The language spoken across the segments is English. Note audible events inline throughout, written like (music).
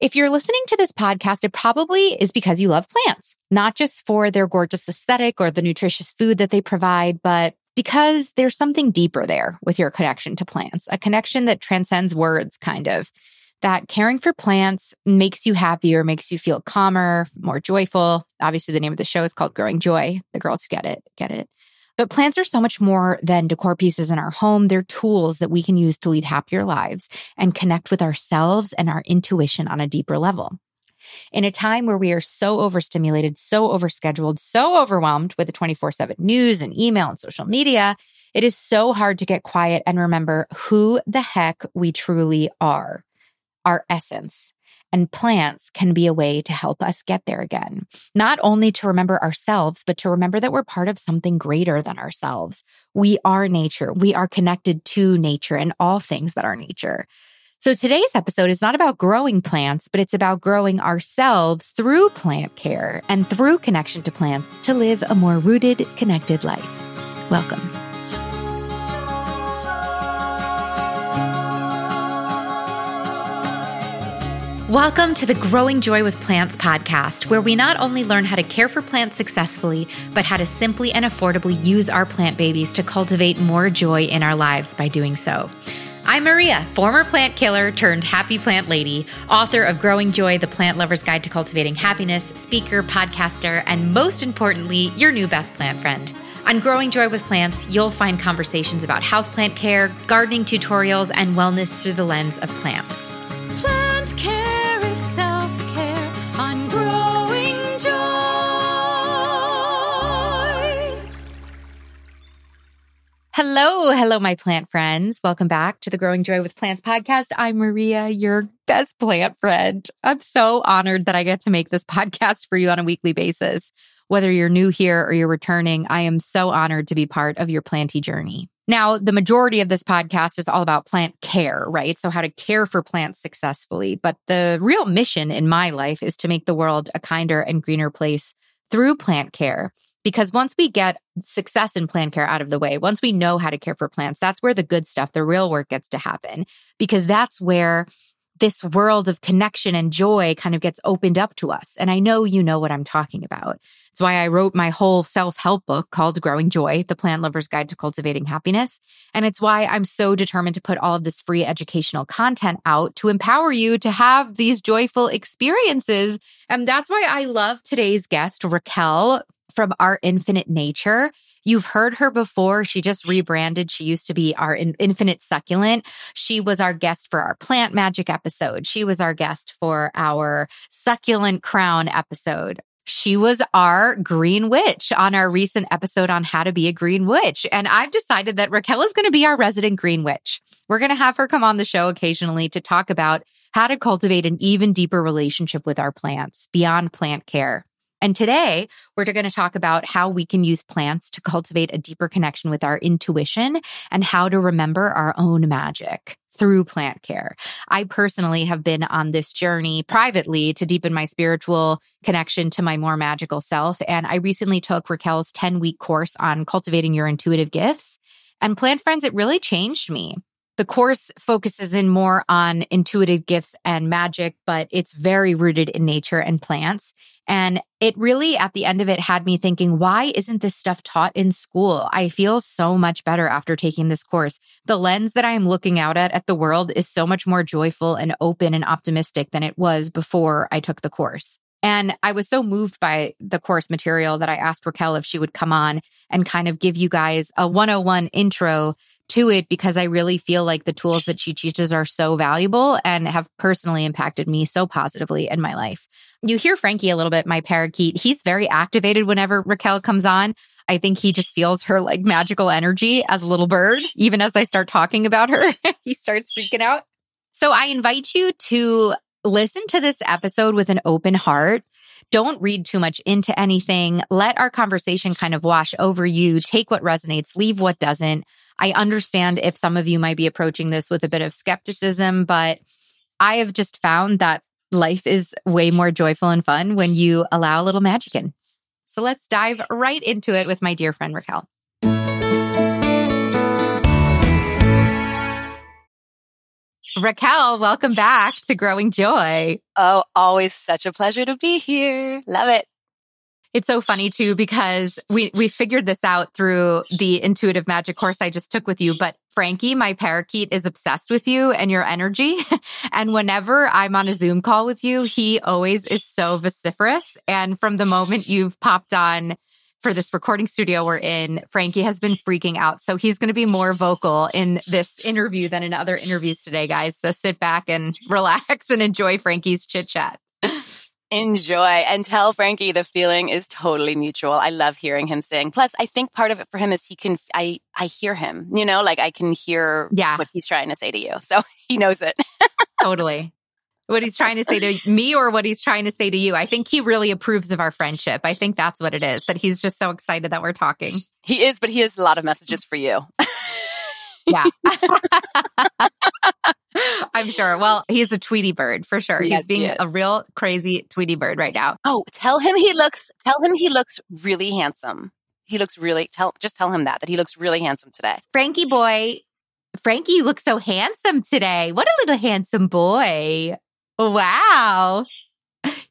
If you're listening to this podcast, it probably is because you love plants, not just for their gorgeous aesthetic or the nutritious food that they provide, but because there's something deeper there with your connection to plants, a connection that transcends words, kind of. That caring for plants makes you happier, makes you feel calmer, more joyful. Obviously, the name of the show is called Growing Joy. The girls who get it, get it. But plants are so much more than decor pieces in our home. They're tools that we can use to lead happier lives and connect with ourselves and our intuition on a deeper level. In a time where we are so overstimulated, so overscheduled, so overwhelmed with the 24 7 news and email and social media, it is so hard to get quiet and remember who the heck we truly are, our essence. And plants can be a way to help us get there again. Not only to remember ourselves, but to remember that we're part of something greater than ourselves. We are nature. We are connected to nature and all things that are nature. So today's episode is not about growing plants, but it's about growing ourselves through plant care and through connection to plants to live a more rooted, connected life. Welcome. Welcome to the Growing Joy with Plants podcast, where we not only learn how to care for plants successfully, but how to simply and affordably use our plant babies to cultivate more joy in our lives by doing so. I'm Maria, former plant killer turned happy plant lady, author of Growing Joy, the plant lover's guide to cultivating happiness, speaker, podcaster, and most importantly, your new best plant friend. On Growing Joy with Plants, you'll find conversations about houseplant care, gardening tutorials, and wellness through the lens of plants. Hello, hello, my plant friends. Welcome back to the Growing Joy with Plants podcast. I'm Maria, your best plant friend. I'm so honored that I get to make this (laughs) podcast for you on a weekly basis. Whether you're new here or you're returning, I am so honored to be part of your planty journey. Now, the majority of this podcast is all about plant care, right? So how to care for plants successfully. But the real mission in my life is to make the world a kinder and greener place through plant care. Because once we get success in plant care out of the way, once we know how to care for plants, that's where the good stuff, the real work gets to happen. Because that's where this world of connection and joy kind of gets opened up to us. And I know you know what I'm talking about. It's why I wrote my whole self help book called Growing Joy, the plant lover's guide to cultivating happiness. And it's why I'm so determined to put all of this free educational content out to empower you to have these joyful experiences. And that's why I love today's guest, Raquel from Our Infinite Nature. You've heard her before. She just rebranded. She used to be our in- Infinite Succulent. She was our guest for our Plant Magic episode. She was our guest for our Succulent Crown episode. She was our green witch on our recent episode on how to be a green witch. And I've decided that Raquel is going to be our resident green witch. We're going to have her come on the show occasionally to talk about how to cultivate an even deeper relationship with our plants beyond plant care. And today we're going to talk about how we can use plants to cultivate a deeper connection with our intuition and how to remember our own magic through plant care. I personally have been on this journey privately to deepen my spiritual connection to my more magical self. And I recently took Raquel's 10 week course on cultivating your intuitive gifts. And plant friends, it really changed me. The course focuses in more on intuitive gifts and magic, but it's very rooted in nature and plants. And it really, at the end of it, had me thinking, why isn't this stuff taught in school? I feel so much better after taking this course. The lens that I am looking out at at the world is so much more joyful and open and optimistic than it was before I took the course. And I was so moved by the course material that I asked Raquel if she would come on and kind of give you guys a 101 intro to it because I really feel like the tools that she teaches are so valuable and have personally impacted me so positively in my life. You hear Frankie a little bit, my parakeet. He's very activated whenever Raquel comes on. I think he just feels her like magical energy as a little bird. Even as I start talking about her, (laughs) he starts freaking out. So I invite you to listen to this episode with an open heart. Don't read too much into anything. Let our conversation kind of wash over you. Take what resonates, leave what doesn't. I understand if some of you might be approaching this with a bit of skepticism, but I have just found that life is way more joyful and fun when you allow a little magic in. So let's dive right into it with my dear friend Raquel. Raquel, welcome back to Growing Joy. Oh, always such a pleasure to be here. Love it. It's so funny too because we we figured this out through the intuitive magic course I just took with you, but Frankie, my parakeet is obsessed with you and your energy. (laughs) and whenever I'm on a Zoom call with you, he always is so vociferous and from the moment you've popped on for this recording studio we're in, Frankie has been freaking out. So he's going to be more vocal in this interview than in other interviews today, guys. So sit back and (laughs) relax and enjoy Frankie's chit chat. (laughs) Enjoy and tell Frankie the feeling is totally mutual. I love hearing him sing. Plus, I think part of it for him is he can, I, I hear him, you know, like I can hear yeah. what he's trying to say to you. So (laughs) he knows it. totally what he's trying to say to me or what he's trying to say to you. I think he really approves of our friendship. I think that's what it is, that he's just so excited that we're talking. He is, but he has a lot of messages mm. for you. yeah. (laughs) (laughs) (laughs) I'm sure. Well, he's a Tweety bird for sure. Yes, he's being a real crazy Tweety bird right now. Oh, tell him he looks, tell him he looks really handsome. He looks really, tell, just tell him that, that he looks really handsome today. Frankie boy, Frankie you look so handsome today. What a little handsome boy. Wow.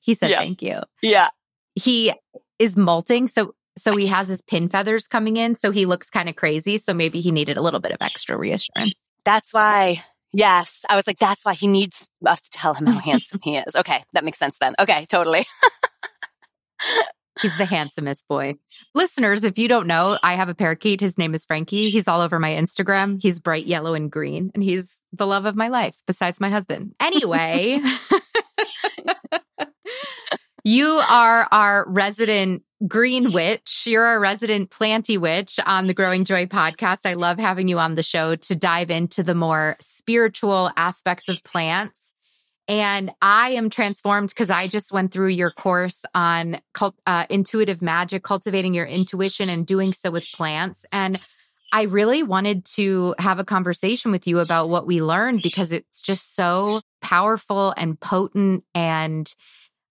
He said yeah. thank you. Yeah. He is molting. So so he has his pin feathers coming in. So he looks kind of crazy. So maybe he needed a little bit of extra reassurance. That's why. Yes. I was like, that's why he needs us to tell him how (laughs) handsome he is. Okay. That makes sense then. Okay. Totally. (laughs) He's the handsomest boy. Listeners, if you don't know, I have a parakeet. His name is Frankie. He's all over my Instagram. He's bright yellow and green, and he's the love of my life besides my husband. Anyway, (laughs) you are our resident green witch. You're our resident planty witch on the Growing Joy podcast. I love having you on the show to dive into the more spiritual aspects of plants and I am transformed because I just went through your course on cult, uh, intuitive magic, cultivating your intuition and doing so with plants. And I really wanted to have a conversation with you about what we learned because it's just so powerful and potent. And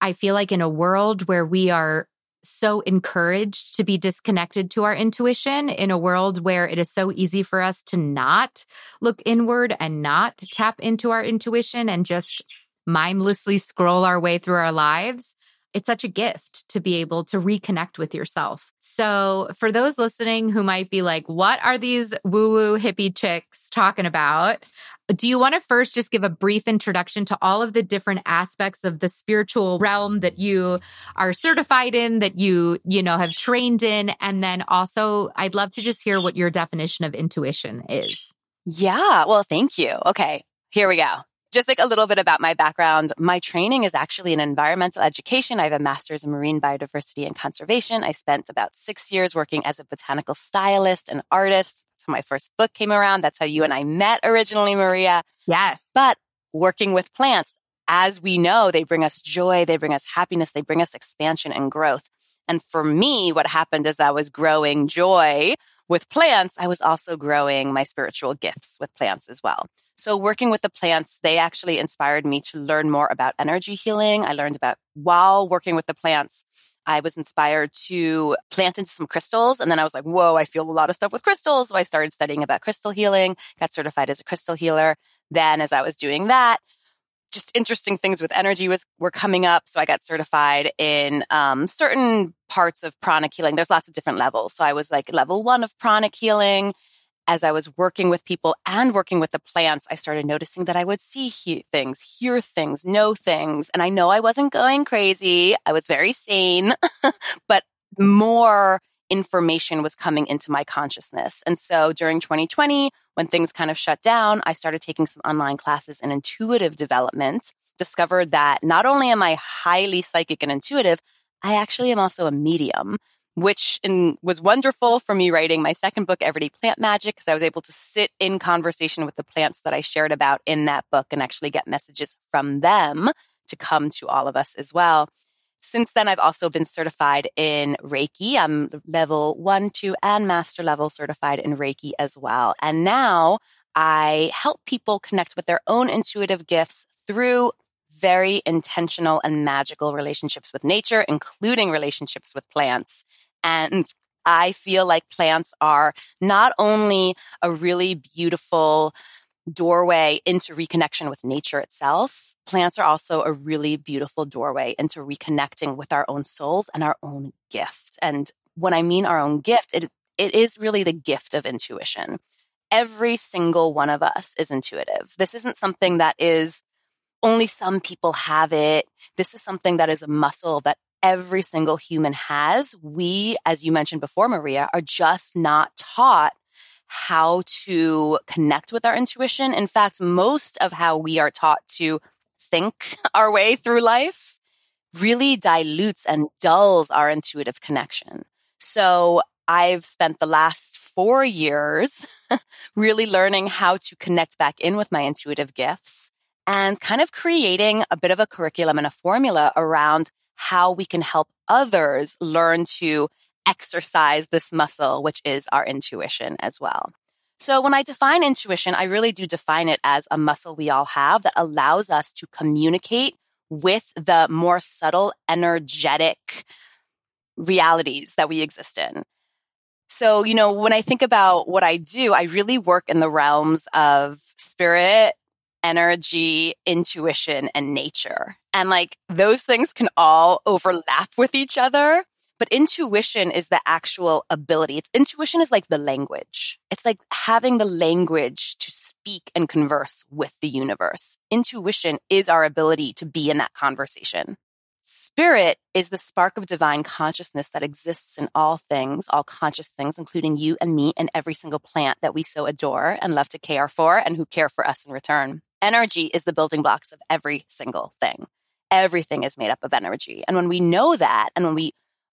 I feel like in a world where we are so encouraged to be disconnected to our intuition in a world where it is so easy for us to not look inward and not tap into our intuition and just mindlessly scroll our way through our lives, it's such a gift to be able to reconnect with yourself. So, for those listening who might be like, what are these woo woo hippie chicks talking about? Do you want to first just give a brief introduction to all of the different aspects of the spiritual realm that you are certified in, that you, you know, have trained in? And then also, I'd love to just hear what your definition of intuition is. Yeah. Well, thank you. Okay. Here we go just like a little bit about my background. My training is actually in environmental education. I have a master's in marine biodiversity and conservation. I spent about six years working as a botanical stylist and artist. That's how my first book came around. That's how you and I met originally, Maria. Yes. But working with plants, as we know, they bring us joy, they bring us happiness, they bring us expansion and growth. And for me, what happened is I was growing joy with plants. I was also growing my spiritual gifts with plants as well. So working with the plants, they actually inspired me to learn more about energy healing. I learned about while working with the plants, I was inspired to plant into some crystals. And then I was like, whoa, I feel a lot of stuff with crystals. So I started studying about crystal healing, got certified as a crystal healer. Then as I was doing that, just interesting things with energy was were coming up. So I got certified in um, certain parts of pranic healing. There's lots of different levels. So I was like level one of pranic healing. As I was working with people and working with the plants, I started noticing that I would see he- things, hear things, know things. And I know I wasn't going crazy. I was very sane, (laughs) but more information was coming into my consciousness. And so during 2020, when things kind of shut down, I started taking some online classes in intuitive development, discovered that not only am I highly psychic and intuitive, I actually am also a medium, which in, was wonderful for me writing my second book, Everyday Plant Magic, because I was able to sit in conversation with the plants that I shared about in that book and actually get messages from them to come to all of us as well. Since then, I've also been certified in Reiki. I'm level one, two, and master level certified in Reiki as well. And now I help people connect with their own intuitive gifts through very intentional and magical relationships with nature, including relationships with plants. And I feel like plants are not only a really beautiful doorway into reconnection with nature itself, plants are also a really beautiful doorway into reconnecting with our own souls and our own gift. And when I mean our own gift, it, it is really the gift of intuition. Every single one of us is intuitive. This isn't something that is only some people have it. This is something that is a muscle that every single human has. We, as you mentioned before, Maria, are just not taught how to connect with our intuition. In fact, most of how we are taught to think (laughs) our way through life really dilutes and dulls our intuitive connection. So I've spent the last four years (laughs) really learning how to connect back in with my intuitive gifts and kind of creating a bit of a curriculum and a formula around how we can help others learn to exercise this muscle, which is our intuition as well. So when I define intuition, I really do define it as a muscle we all have that allows us to communicate with the more subtle, energetic realities that we exist in. So, you know, when I think about what I do, I really work in the realms of spirit, energy, intuition, and nature. And like those things can all overlap with each other. But intuition is the actual ability. Intuition is like the language. It's like having the language to speak and converse with the universe. Intuition is our ability to be in that conversation. Spirit is the spark of divine consciousness that exists in all things, all conscious things, including you and me and every single plant that we so adore and love to care for and who care for us in return. Energy is the building blocks of every single thing. Everything is made up of energy. And when we know that, and when we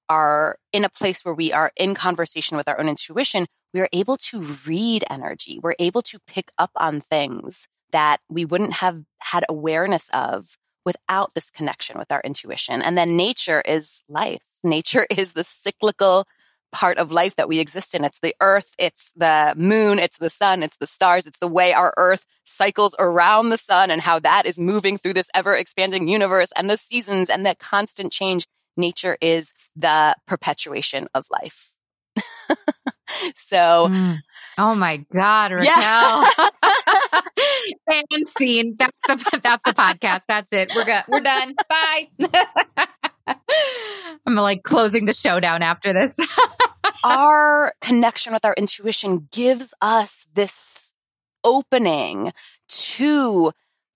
are in a place where we are in conversation with our own intuition, we are able to read energy. We're able to pick up on things that we wouldn't have had awareness of without this connection with our intuition. And then nature is life. (laughs) Nature is the cyclical part of life that we exist in. It's the earth, it's the moon, it's the sun, it's the stars, it's the way our earth cycles around the sun and how that is moving through this ever expanding universe and the seasons and the constant change. Nature is the perpetuation of life. (laughs) so, mm. oh my God, Raquel. (laughs) Yeah. and scene. That's the that's the podcast. That's it. We're good. We're done. Bye. (laughs) I'm like closing the show down after this. our connection with our intuition gives us this opening to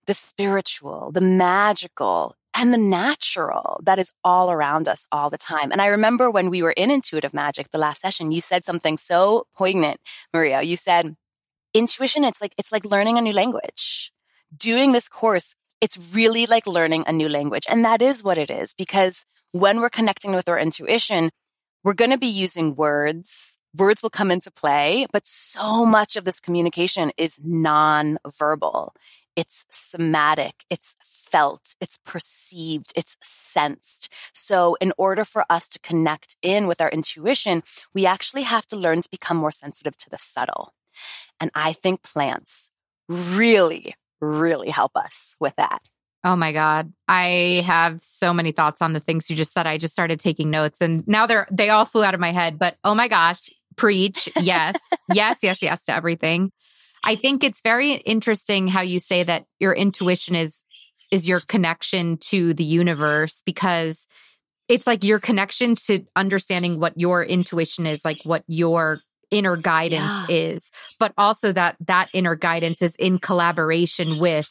the spiritual, the magical, and the natural that is all around us all the time. And I remember when we were in intuitive magic the last session, you said something so poignant, Maria. You said, intuition, it's like, it's like learning a new language. Doing this course, it's really like learning a new language. And that is what it is because when we're connecting with our intuition, we're going to be using words. Words will come into play, but so much of this communication is non-verbal. It's somatic. It's felt. It's perceived. It's sensed. So in order for us to connect in with our intuition, we actually have to learn to become more sensitive to the subtle. And I think plants really, really help us with that. Oh my God. I have so many thoughts on the things you just said. I just started taking notes and now they're, they all flew out of my head, but oh my gosh, preach. Yes. yes, yes, yes to everything. I think it's very interesting how you say that your intuition is, is your connection to the universe because it's like your connection to understanding what your intuition is, like what your inner guidance yeah. is, but also that that inner guidance is in collaboration with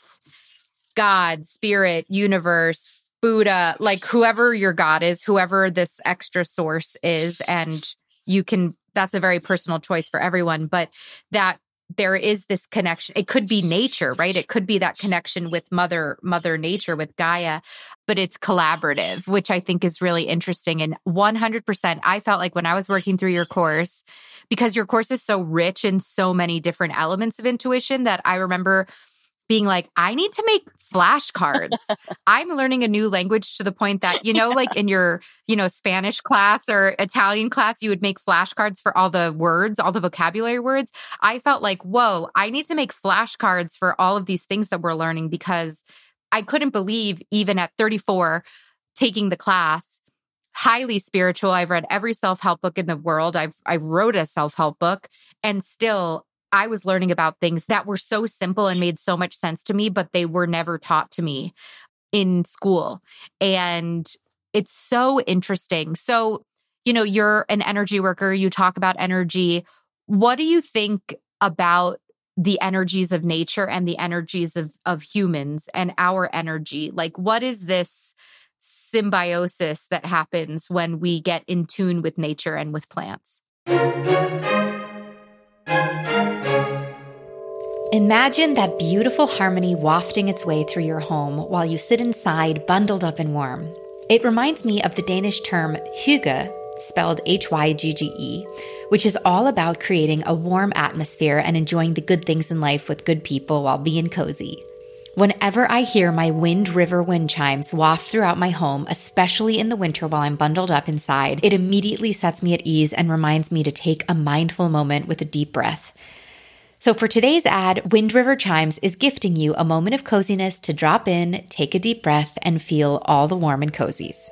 God, spirit, universe, Buddha, like whoever your God is, whoever this extra source is. And you can, that's a very personal choice for everyone, but that there is this connection. It could be nature, right? It could be that connection with mother, mother nature, with Gaia, but it's collaborative, which I think is really interesting. And 100%, I felt like when I was working through your course, because your course is so rich in so many different elements of intuition that I remember being like, I need to make flashcards. (laughs) I'm learning a new language to the point that, you know, like in your, you know, Spanish class or Italian class, you would make flashcards for all the words, all the vocabulary words. I felt like, whoa, I need to make flashcards for all of these things that we're learning because I couldn't believe, even at 34, taking the class, highly spiritual. I've read every self help book in the world. I've I wrote a self help book, and still I was learning about things that were so simple and made so much sense to me, but they were never taught to me in school. And it's so interesting. So, you know, you're an energy worker, you talk about energy. What do you think about the energies of nature and the energies of of humans and our energy? Like what is this symbiosis that happens when we get in tune with nature and with plants? Imagine that beautiful harmony wafting its way through your home while you sit inside, bundled up and warm. It reminds me of the Danish term hygge, spelled H Y G G E, which is all about creating a warm atmosphere and enjoying the good things in life with good people while being cozy. Whenever I hear my Wind River wind chimes waft throughout my home, especially in the winter while I'm bundled up inside, it immediately sets me at ease and reminds me to take a mindful moment with a deep breath. So, for today's ad, Wind River Chimes is gifting you a moment of coziness to drop in, take a deep breath, and feel all the warm and cozies.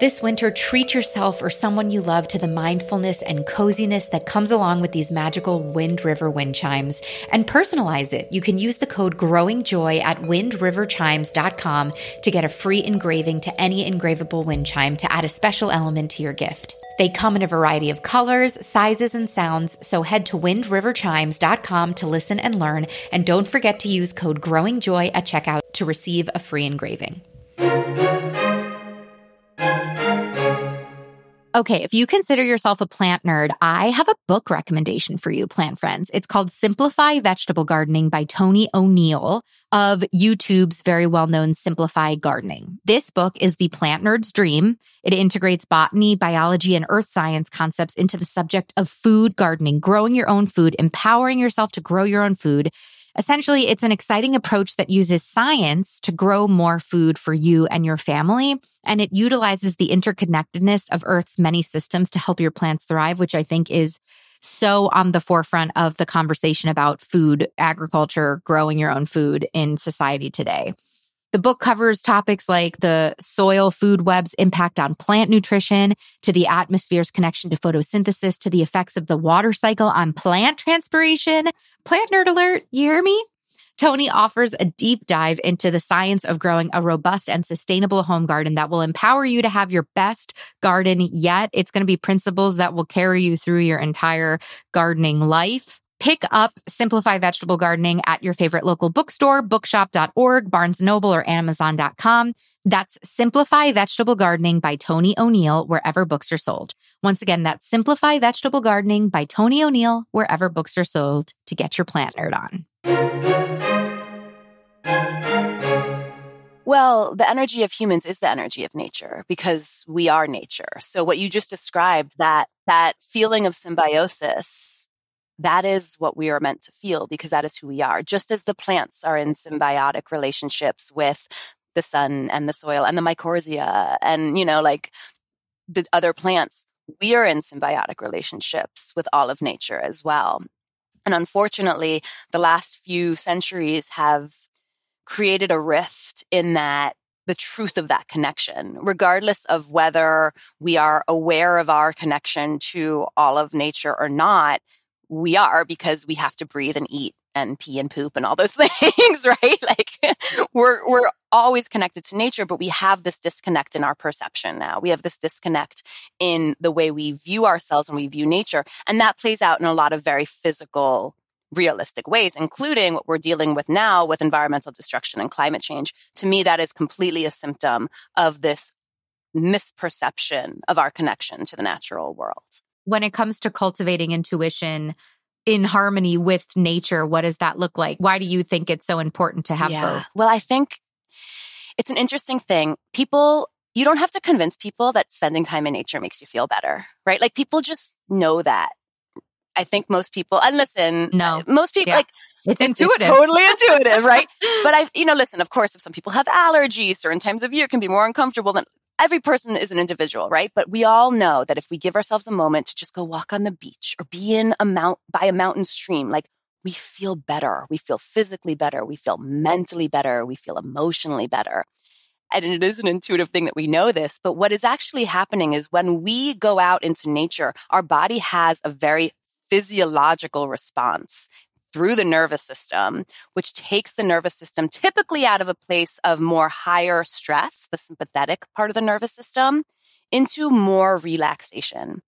This winter, treat yourself or someone you love to the mindfulness and coziness that comes along with these magical Wind River wind chimes and personalize it. You can use the code Growing Joy at windriverchimes.com to get a free engraving to any engravable wind chime to add a special element to your gift. They come in a variety of colors, sizes, and sounds, so head to windriverchimes.com to listen and learn, and don't forget to use code Growing Joy at checkout to receive a free engraving. Okay, if you consider yourself a plant nerd, I have a book recommendation for you, plant friends. It's called Simplify Vegetable Gardening by Tony O'Neill of YouTube's very well known Simplify Gardening. This book is the plant nerd's dream. It integrates botany, biology, and earth science concepts into the subject of food gardening, growing your own food, empowering yourself to grow your own food Essentially, it's an exciting approach that uses science to grow more food for you and your family. And it utilizes the interconnectedness of Earth's many systems to help your plants thrive, which I think is so on the forefront of the conversation about food, agriculture, growing your own food in society today. The book covers topics like the soil food web's impact on plant nutrition, to the atmosphere's connection to photosynthesis, to the effects of the water cycle on plant transpiration. Plant nerd alert, you hear me? Tony offers a deep dive into the science of growing a robust and sustainable home garden that will empower you to have your best garden yet. It's going to be principles that will carry you through your entire gardening life. Pick up Simplify Vegetable Gardening at your favorite local bookstore, bookshop.org, Barnes Noble, or Amazon.com. That's Simplify Vegetable Gardening by Tony O'Neill, wherever books are sold. Once again, that's Simplify Vegetable Gardening by Tony O'Neill, wherever books are sold to get your plant nerd on. Well, the energy of humans is the energy of nature because we are nature. So what you just described, that, that feeling of symbiosis that is what we are meant to feel because that is who we are. Just as the plants are in symbiotic relationships with the sun and the soil and the mycorrhiza and, you know, like the other plants, we are in symbiotic relationships with all of nature as well. And unfortunately, the last few centuries have created a rift in that the truth of that connection, regardless of whether we are aware of our connection to all of nature or not we are because we have to breathe and eat and pee and poop and all those (laughs) things, right? Like (laughs) we're, we're always connected to nature, but we have this disconnect in our perception now. We have this disconnect in the way we view ourselves and we view nature. And that plays out in a lot of very physical, realistic ways, including what we're dealing with now with environmental destruction and climate change. To me, that is completely a symptom of this misperception of our connection to the natural world when it comes to cultivating intuition in harmony with nature, what does that look like? Why do you think it's so important to have yeah. both? Well, I think it's an interesting thing. People, you don't have to convince people that spending time in nature makes you feel better, right? Like people just know that. I think most people, and listen, uh, no, most people, yeah. like, it's intuitive. It's totally intuitive, right? (laughs) but I, you know, listen, of course, if some people have allergies, certain times of year can be more uncomfortable than every person is an individual, right? But we all know that if we give ourselves a moment to just go walk on the beach or be in a mount by a mountain stream, like we feel better. We feel physically better. We feel mentally better. We feel emotionally better. And it is an intuitive thing that we know this, but what is actually happening is when we go out into nature, our body has a very physiological response through the nervous system, which takes the nervous system typically out of a place of more higher stress, the sympathetic part of the nervous system, into more relaxation.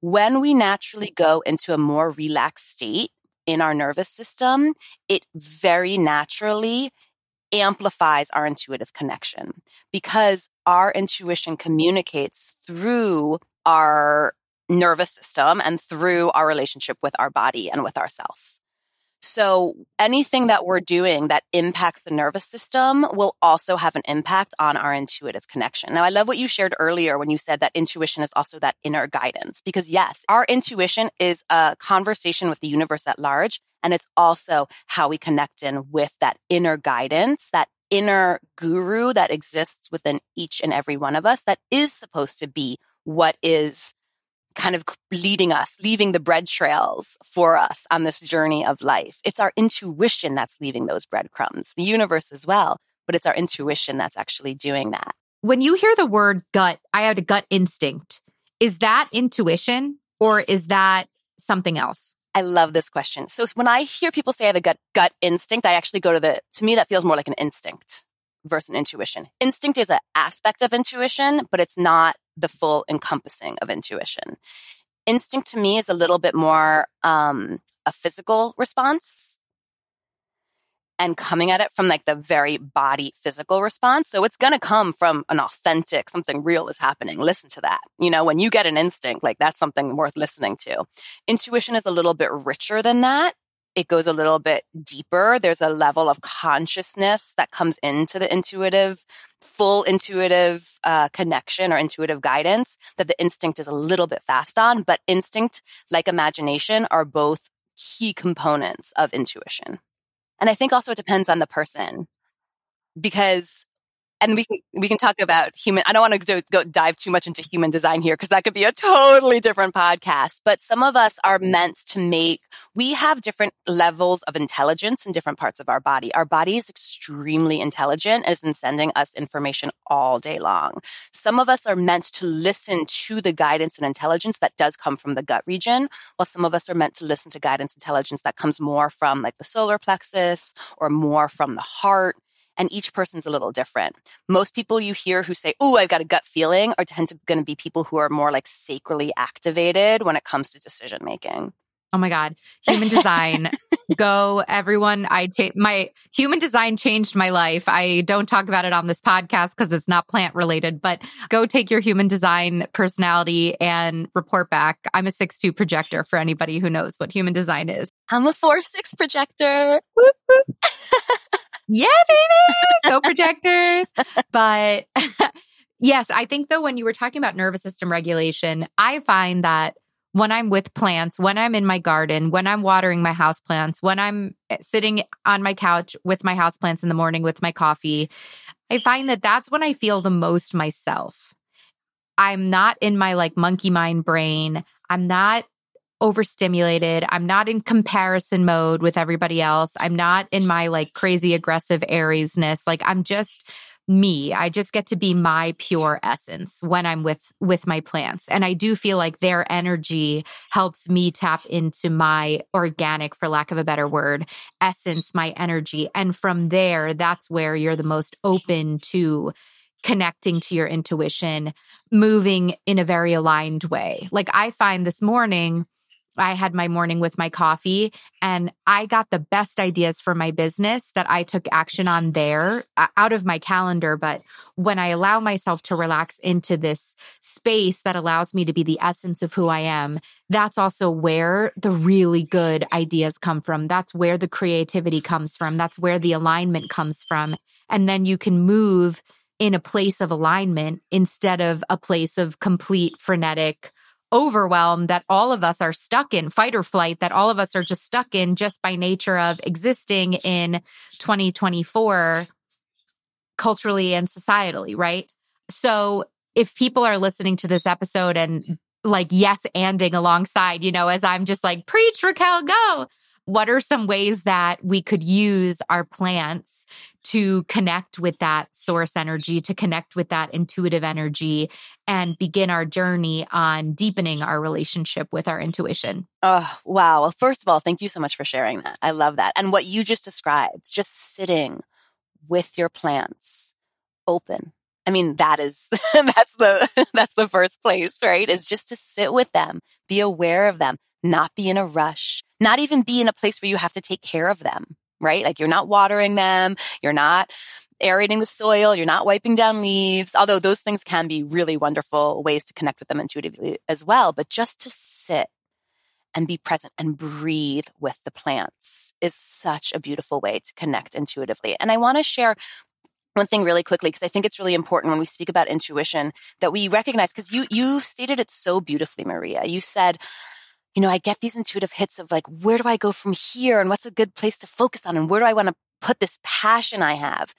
When we naturally go into a more relaxed state in our nervous system, it very naturally amplifies our intuitive connection because our intuition communicates through our nervous system and through our relationship with our body and with ourself. So anything that we're doing that impacts the nervous system will also have an impact on our intuitive connection. Now, I love what you shared earlier when you said that intuition is also that inner guidance, because yes, our intuition is a conversation with the universe at large. And it's also how we connect in with that inner guidance, that inner guru that exists within each and every one of us that is supposed to be what is kind of leading us, leaving the bread trails for us on this journey of life. It's our intuition that's leaving those breadcrumbs, the universe as well, but it's our intuition that's actually doing that. When you hear the word gut, I had a gut instinct. Is that intuition or is that something else? I love this question. So when I hear people say I have a gut gut instinct, I actually go to the to me that feels more like an instinct versus an intuition. Instinct is an aspect of intuition, but it's not the full encompassing of intuition. Instinct to me is a little bit more um, a physical response and coming at it from like the very body physical response. So it's going to come from an authentic, something real is happening. Listen to that. You know, when you get an instinct, like that's something worth listening to. Intuition is a little bit richer than that it goes a little bit deeper. There's a level of consciousness that comes into the intuitive, full intuitive uh, connection or intuitive guidance that the instinct is a little bit fast on. But instinct, like imagination, are both key components of intuition. And I think also it depends on the person because and we can we can talk about human i don't want to go dive too much into human design here because that could be a totally different podcast but some of us are mm-hmm. meant to make we have different levels of intelligence in different parts of our body. Our body is extremely intelligent and is in sending us information all day long. Some of us are meant to listen to the guidance and intelligence that does come from the gut region while some of us are meant to listen to guidance intelligence that comes more from like the solar plexus or more from the heart and each person's a little different. Most people you hear who say, "Oh, I've got a gut feeling," are tend to going to be people who are more like sacrally activated when it comes to decision making. Oh my god, human design. (laughs) go everyone. I ta- my human design changed my life. I don't talk about it on this podcast because it's not plant related, but go take your human design personality and report back. I'm a 6-2 projector for anybody who knows what human design is. I'm a 4-6 projector. (laughs) (laughs) yeah, baby, go projectors. but (laughs) yes, I think though, when you were talking about nervous system regulation, I find that when I'm with plants, when I'm in my garden, when I'm watering my house plants, when I'm eh, sitting on my couch with my house plants in the morning with my coffee, I find that that's when I feel the most myself. I'm not in my like monkey mind brain. I'm not overstimulated. I'm not in comparison mode with everybody else. I'm not in my like crazy aggressive Ariesness. Like I'm just me. I just get to be my pure essence when I'm with with my plants. And I do feel like their energy helps me tap into my organic for lack of a better word, essence, my energy. And from there, that's where you're the most open to connecting to your intuition, moving in a very aligned way. Like I find this morning I had my morning with my coffee and I got the best ideas for my business that I took action on there out of my calendar. But when I allow myself to relax into this space that allows me to be the essence of who I am, that's also where the really good ideas come from. That's where the creativity comes from. That's where the alignment comes from. And then you can move in a place of alignment instead of a place of complete frenetic overwhelm that all of us are stuck in, fight or flight that all of us are just stuck in just by nature of existing in 2024 culturally and societally, right? So if people are listening to this episode and like yes anding alongside, you know, as I'm just like, preach, Raquel, go. What are some ways that we could use our plants to connect with that source energy, to connect with that intuitive energy, and begin our journey on deepening our relationship with our intuition? Oh, wow. Well, first of all, thank you so much for sharing that. I love that. And what you just described, just sitting with your plants open I mean, that is, (laughs) that's the, (laughs) that's the first place, right? Is just to sit with them, be aware of them, not be in a rush, not even be in a place where you have to take care of them, right? Like you're not watering them. You're not aerating the soil. You're not wiping down leaves, although those things can be really wonderful ways to connect with them intuitively as well. But just to sit and be present and breathe with the plants is such a beautiful way to connect intuitively. And I want to share one thing really quickly because I think it's really important when we speak about intuition that we recognize because you you stated it so beautifully, Maria. You said, you know, I get these intuitive hits of like, where do I go from here and what's a good place to focus on and where do I want to put this passion I have?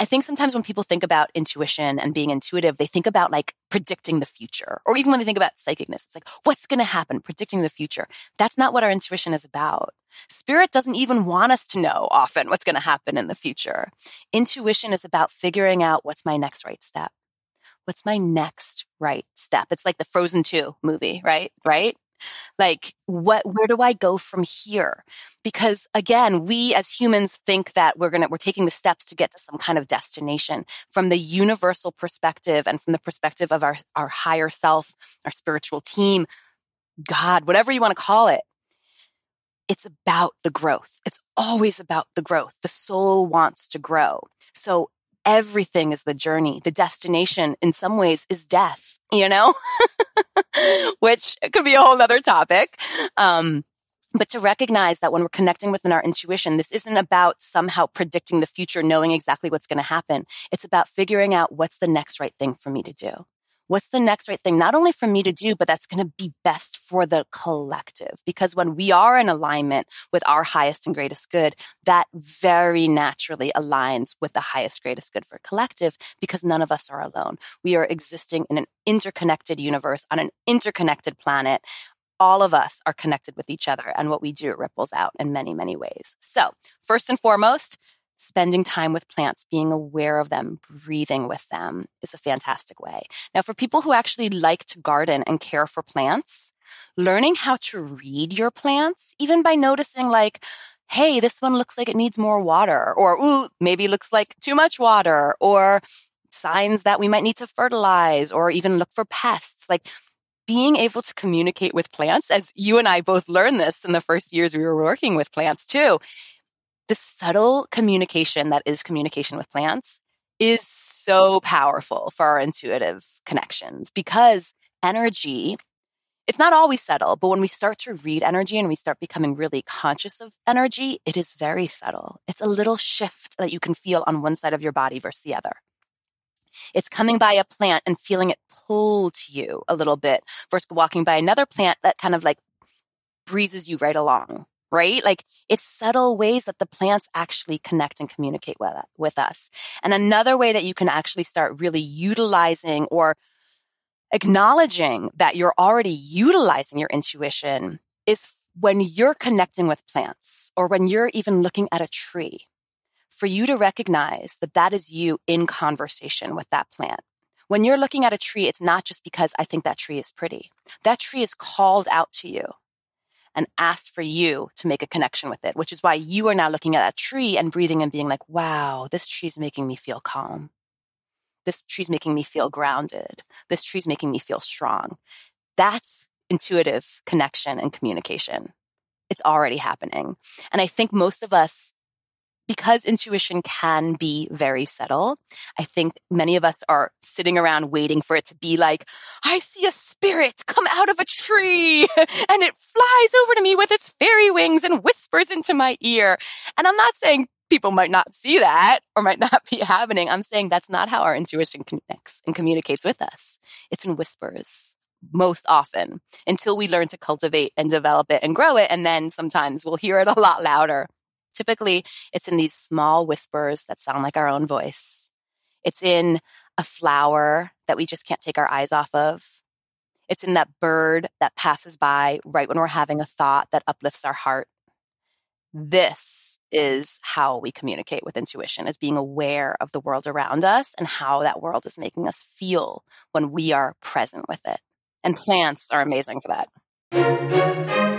I think sometimes when people think about intuition and being intuitive, they think about like predicting the future. Or even when they think about psychicness, it's like, what's going to happen? Predicting the future. That's not what our intuition is about. Spirit doesn't even want us to know often what's going to happen in the future. Intuition is about figuring out what's my next right step. What's my next right step? It's like the Frozen 2 movie, right? Right? Like, what, where do I go from here? Because again, we as humans think that we're going to, we're taking the steps to get to some kind of destination from the universal perspective and from the perspective of our, our higher self, our spiritual team, God, whatever you want to call it. It's about the growth. It's always about the growth. The soul wants to grow. So everything is the journey. The destination in some ways is death, you know? (laughs) which could be a whole other topic. Um, but to recognize that when we're connecting within our intuition, this isn't about somehow predicting the future, knowing exactly what's going to happen. It's about figuring out what's the next right thing for me to do. What's the next right thing, not only for me to do, but that's going to be best for the collective. Because when we are in alignment with our highest and greatest good, that very naturally aligns with the highest, greatest good for collective because none of us are alone. We are existing in an interconnected universe on an interconnected planet all of us are connected with each other and what we do ripples out in many, many ways. So first and foremost, spending time with plants, being aware of them, breathing with them is a fantastic way. Now, for people who actually like to garden and care for plants, learning how to read your plants, even by noticing like, Hey, this one looks like it needs more water or, ooh, maybe looks like too much water or signs that we might need to fertilize or even look for pests. Like being able to communicate with plants, as you and I both learned this in the first years we were working with plants too, the subtle communication that is communication with plants is so powerful for our intuitive connections because energy it's not always subtle, but when we start to read energy and we start becoming really conscious of energy, it is very subtle. It's a little shift that you can feel on one side of your body versus the other. It's coming by a plant and feeling it pull to you a little bit versus walking by another plant that kind of like breezes you right along right? Like it's subtle ways that the plants actually connect and communicate with, with us. And another way that you can actually start really utilizing or acknowledging that you're already utilizing your intuition is when you're connecting with plants or when you're even looking at a tree for you to recognize that that is you in conversation with that plant. When you're looking at a tree, it's not just because I think that tree is pretty. That tree is called out to you and asked for you to make a connection with it, which is why you are now looking at that tree and breathing and being like, wow, this tree's making me feel calm. This tree's making me feel grounded. This tree's making me feel strong. That's intuitive connection and communication. It's already happening. And I think most of us because intuition can be very subtle, I think many of us are sitting around waiting for it to be like, I see a spirit come out of a tree (laughs) and it flies over to me with its fairy wings and whispers into my ear. And I'm not saying people might not see that or might not be (laughs) happening. I'm saying that's not how our intuition connects and communicates with us. It's in whispers most often until we learn to cultivate and develop it and grow it. And then sometimes we'll hear it a lot louder. Typically, it's in these small whispers that sound like our own voice. It's in a flower that we just can't take our eyes off of. It's in that bird that passes by right when we're having a thought that uplifts our heart. This is how we communicate with intuition is being aware of the world around us and how that world is making us feel when we are present with it. And plants are amazing for that.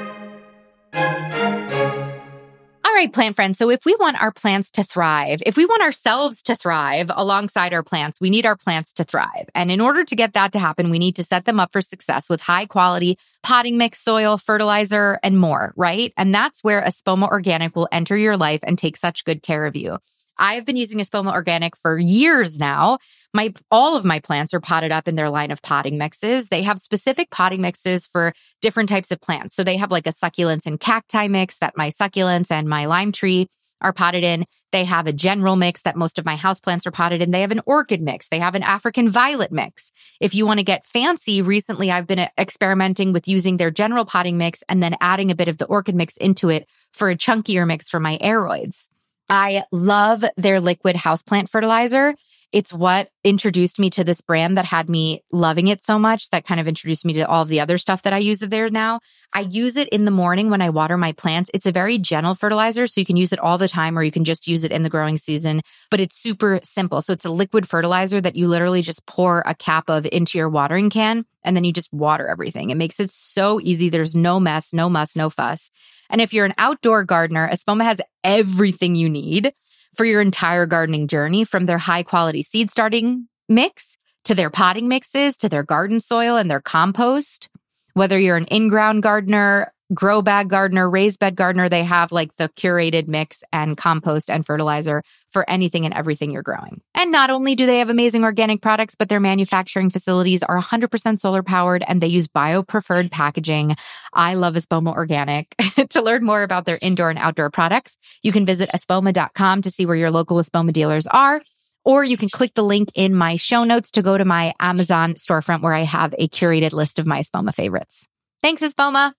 Right, plant friends. So if we want our plants to thrive, if we want ourselves to thrive alongside our plants, we need our plants to thrive. And in order to get that to happen, we need to set them up for success with high quality potting mix, soil, fertilizer, and more, right? And that's where Espoma Organic will enter your life and take such good care of you. I have been using Espoma Organic for years now. My all of my plants are potted up in their line of potting mixes. They have specific potting mixes for different types of plants. So they have like a succulents and cacti mix that my succulents and my lime tree are potted in. They have a general mix that most of my houseplants are potted in. They have an orchid mix. They have an African violet mix. If you want to get fancy, recently I've been uh, experimenting with using their general potting mix and then adding a bit of the orchid mix into it for a chunkier mix for my aroids. I love their liquid houseplant fertilizer. It's what introduced me to this brand that had me loving it so much that kind of introduced me to all the other stuff that I use of there now. I use it in the morning when I water my plants. It's a very gentle fertilizer, so you can use it all the time or you can just use it in the growing season, but it's super simple. So it's a liquid fertilizer that you literally just pour a cap of into your watering can and then you just water everything. It makes it so easy. There's no mess, no muss, no fuss. And if you're an outdoor gardener, Espoma has everything you need for your entire gardening journey from their high quality seed starting mix to their potting mixes to their garden soil and their compost. Whether you're an in ground gardener, grow bag gardener, raised bed gardener, they have like the curated mix and compost and fertilizer for anything and everything you're growing. And not only do they have amazing organic products, but their manufacturing facilities are 100% solar powered and they use bio preferred packaging. I love Espoma Organic. (laughs) to learn more about their indoor and outdoor products, you can visit espoma.com to see where your local Espoma dealers are. Or you can click the link in my show notes to go to my Amazon storefront where I have a curated list of my Espoma favorites. Thanks, Espoma.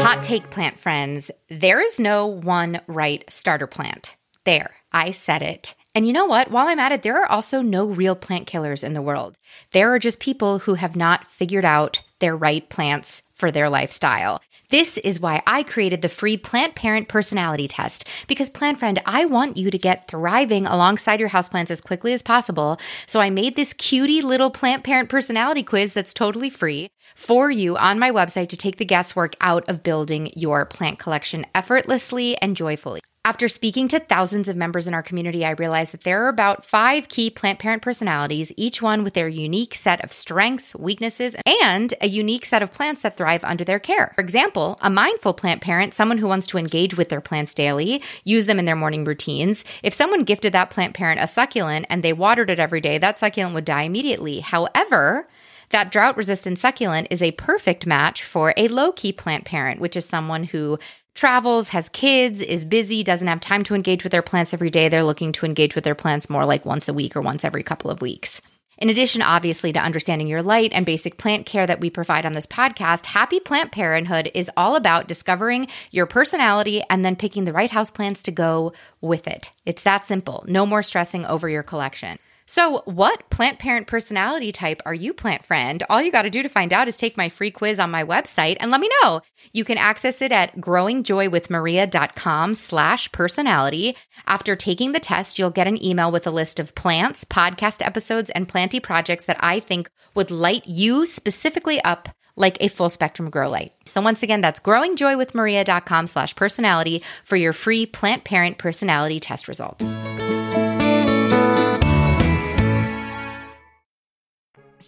Hot take plant friends. There is no one right starter plant. There, I said it. And you know what? While I'm at it, there are also no real plant killers in the world. There are just people who have not figured out their right plants for their lifestyle. This is why I created the free plant parent personality test. Because, plant friend, I want you to get thriving alongside your houseplants as quickly as possible. So I made this cutie little plant parent personality quiz that's totally free for you on my website to take the guesswork out of building your plant collection effortlessly and joyfully. After speaking to thousands of members in our community, I realized that there are about five key plant parent personalities, each one with their unique set of strengths, weaknesses, and a unique set of plants that thrive under their care. For example, a mindful plant parent, someone who wants to engage with their plants daily, use them in their morning routines. If someone gifted that plant parent a succulent and they watered it every day, that succulent would die immediately. However, that drought resistant succulent is a perfect match for a low key plant parent, which is someone who travels, has kids, is busy, doesn't have time to engage with their plants every day. They're looking to engage with their plants more like once a week or once every couple of weeks. In addition, obviously, to understanding your light and basic plant care that we provide on this podcast, Happy Plant Parenthood is all about discovering your personality and then picking the right houseplants to go with it. It's that simple. No more stressing over your collection. So, what plant parent personality type are you, plant friend? All you got to do to find out is take my free quiz on my website and let me know. You can access it at growingjoywithmaria.com slash personality. After taking the test, you'll get an email with a list of plants, podcast episodes, and planty projects that I think would light you specifically up like a full spectrum grow light. So once again, that's growingjoywithmaria.com slash personality for your free plant parent personality test results.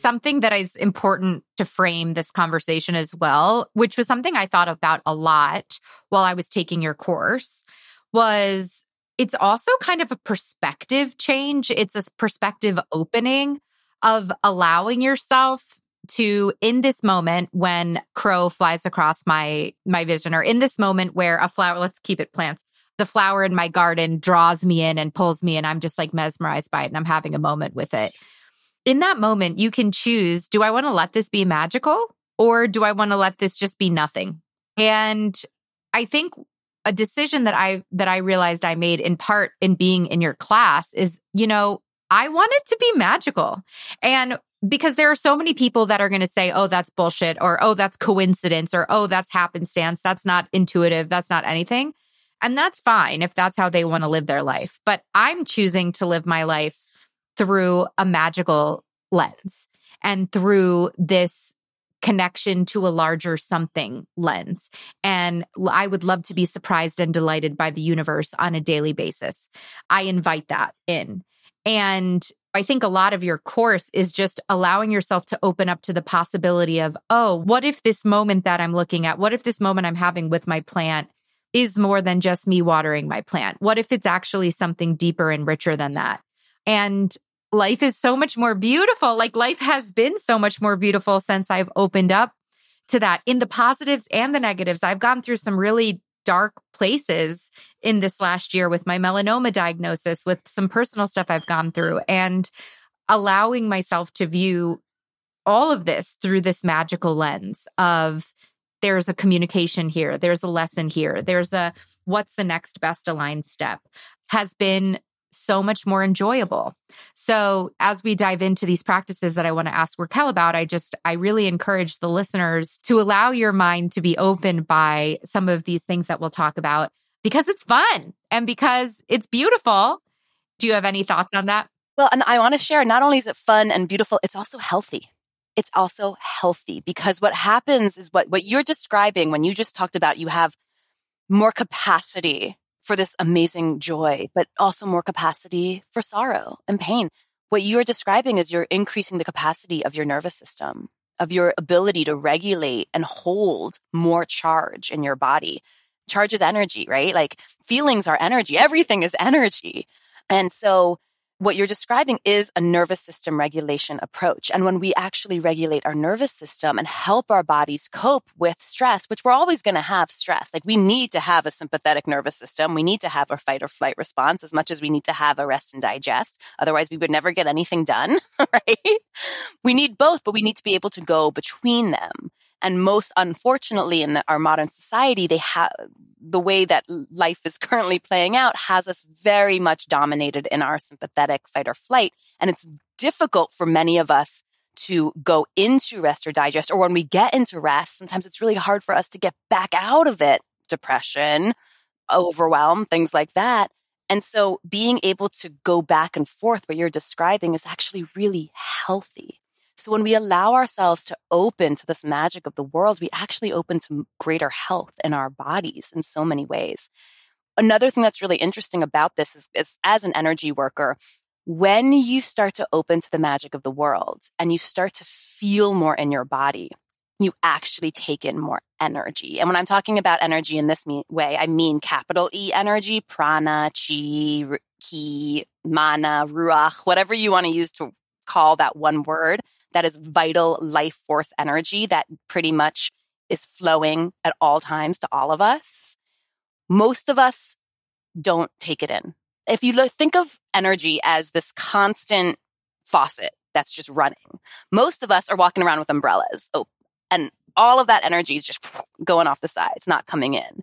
Something that is important to frame this conversation as well, which was something I thought about a lot while I was taking your course, was it's also kind of a perspective change. It's a perspective opening of allowing yourself to in this moment when crow flies across my my vision or in this moment where a flower let's keep it plants the flower in my garden draws me in and pulls me and i'm just like mesmerized by it and i'm having a moment with it in that moment, you can choose do I want to let this be magical or do I want to let this just be nothing? And I think a decision that I that I realized I made in part in being in your class is, you know, I want it to be magical. And because there are so many people that are going to say, oh, that's bullshit, or oh, that's coincidence, or oh, that's happenstance. That's not intuitive. That's not anything. And that's fine if that's how they want to live their life. But I'm choosing to live my life through a magical lens and through this connection to a larger something lens. And I would love to be surprised and delighted by the universe on a daily basis. I invite that in. And I think a lot of your course is just allowing yourself to open up to the possibility of, oh, what if this moment that I'm looking at, what if this moment I'm having with my plant is more than just me watering my plant? What if it's actually something deeper and richer than that? And life is so much more beautiful. Like life has been so much more beautiful since I've opened up to that in the positives and the negatives. I've gone through some really dark places in this last year with my melanoma diagnosis, with some personal stuff I've gone through, and allowing myself to view all of this through this magical lens of there's a communication here, there's a lesson here, there's a what's the next best aligned step has been so much more enjoyable. So, as we dive into these practices that I want to ask Raquel about, I just, I really encourage the listeners to allow your mind to be opened by some of these things that we'll talk about because it's fun and because it's beautiful. Do you have any thoughts on that? Well, and I want to share not only is it fun and beautiful, it's also healthy. It's also healthy because what happens is what, what you're describing when you just talked about you have more capacity for this amazing joy, but also more capacity for sorrow and pain. What you're describing is you're increasing the capacity of your nervous system, of your ability to regulate and hold more charge in your body. Charge is energy, right? Like feelings are energy. Everything is energy. And so what you're describing is a nervous system regulation approach. And when we actually regulate our nervous system and help our bodies cope with stress, which we're always going to have stress, like we need to have a sympathetic nervous system. We need to have a fight or flight response as much as we need to have a rest and digest. Otherwise we would never get anything done, (laughs) right? We need both, but we need to be able to go between them. And most unfortunately in the, our modern society, they have the way that life is (laughs) currently playing out has us very much dominated in our sympathetic fight or flight. And it's difficult for many of us to go into rest or digest, or when we get into rest, sometimes it's really hard for us to get back out of it. Depression, overwhelm, things like that. And so being able to go back and forth, what you're describing is actually really healthy. So when we allow ourselves to open to this magic of the world, we actually open to greater health in our bodies in so many ways. Another thing that's really interesting about this is, is as an energy worker, when you start to open to the magic of the world and you start to feel more in your body, you actually take in more energy. And when I'm talking about energy in this way, I mean capital E energy, prana, chi, ki, mana, ruach, whatever you want to use to call that one word that is vital life force energy that pretty much is flowing at all times to all of us. Most of us don't take it in. If you think of energy as this constant faucet that's just running, most of us are walking around with umbrellas open and all of that energy is just going off the side. It's not coming in.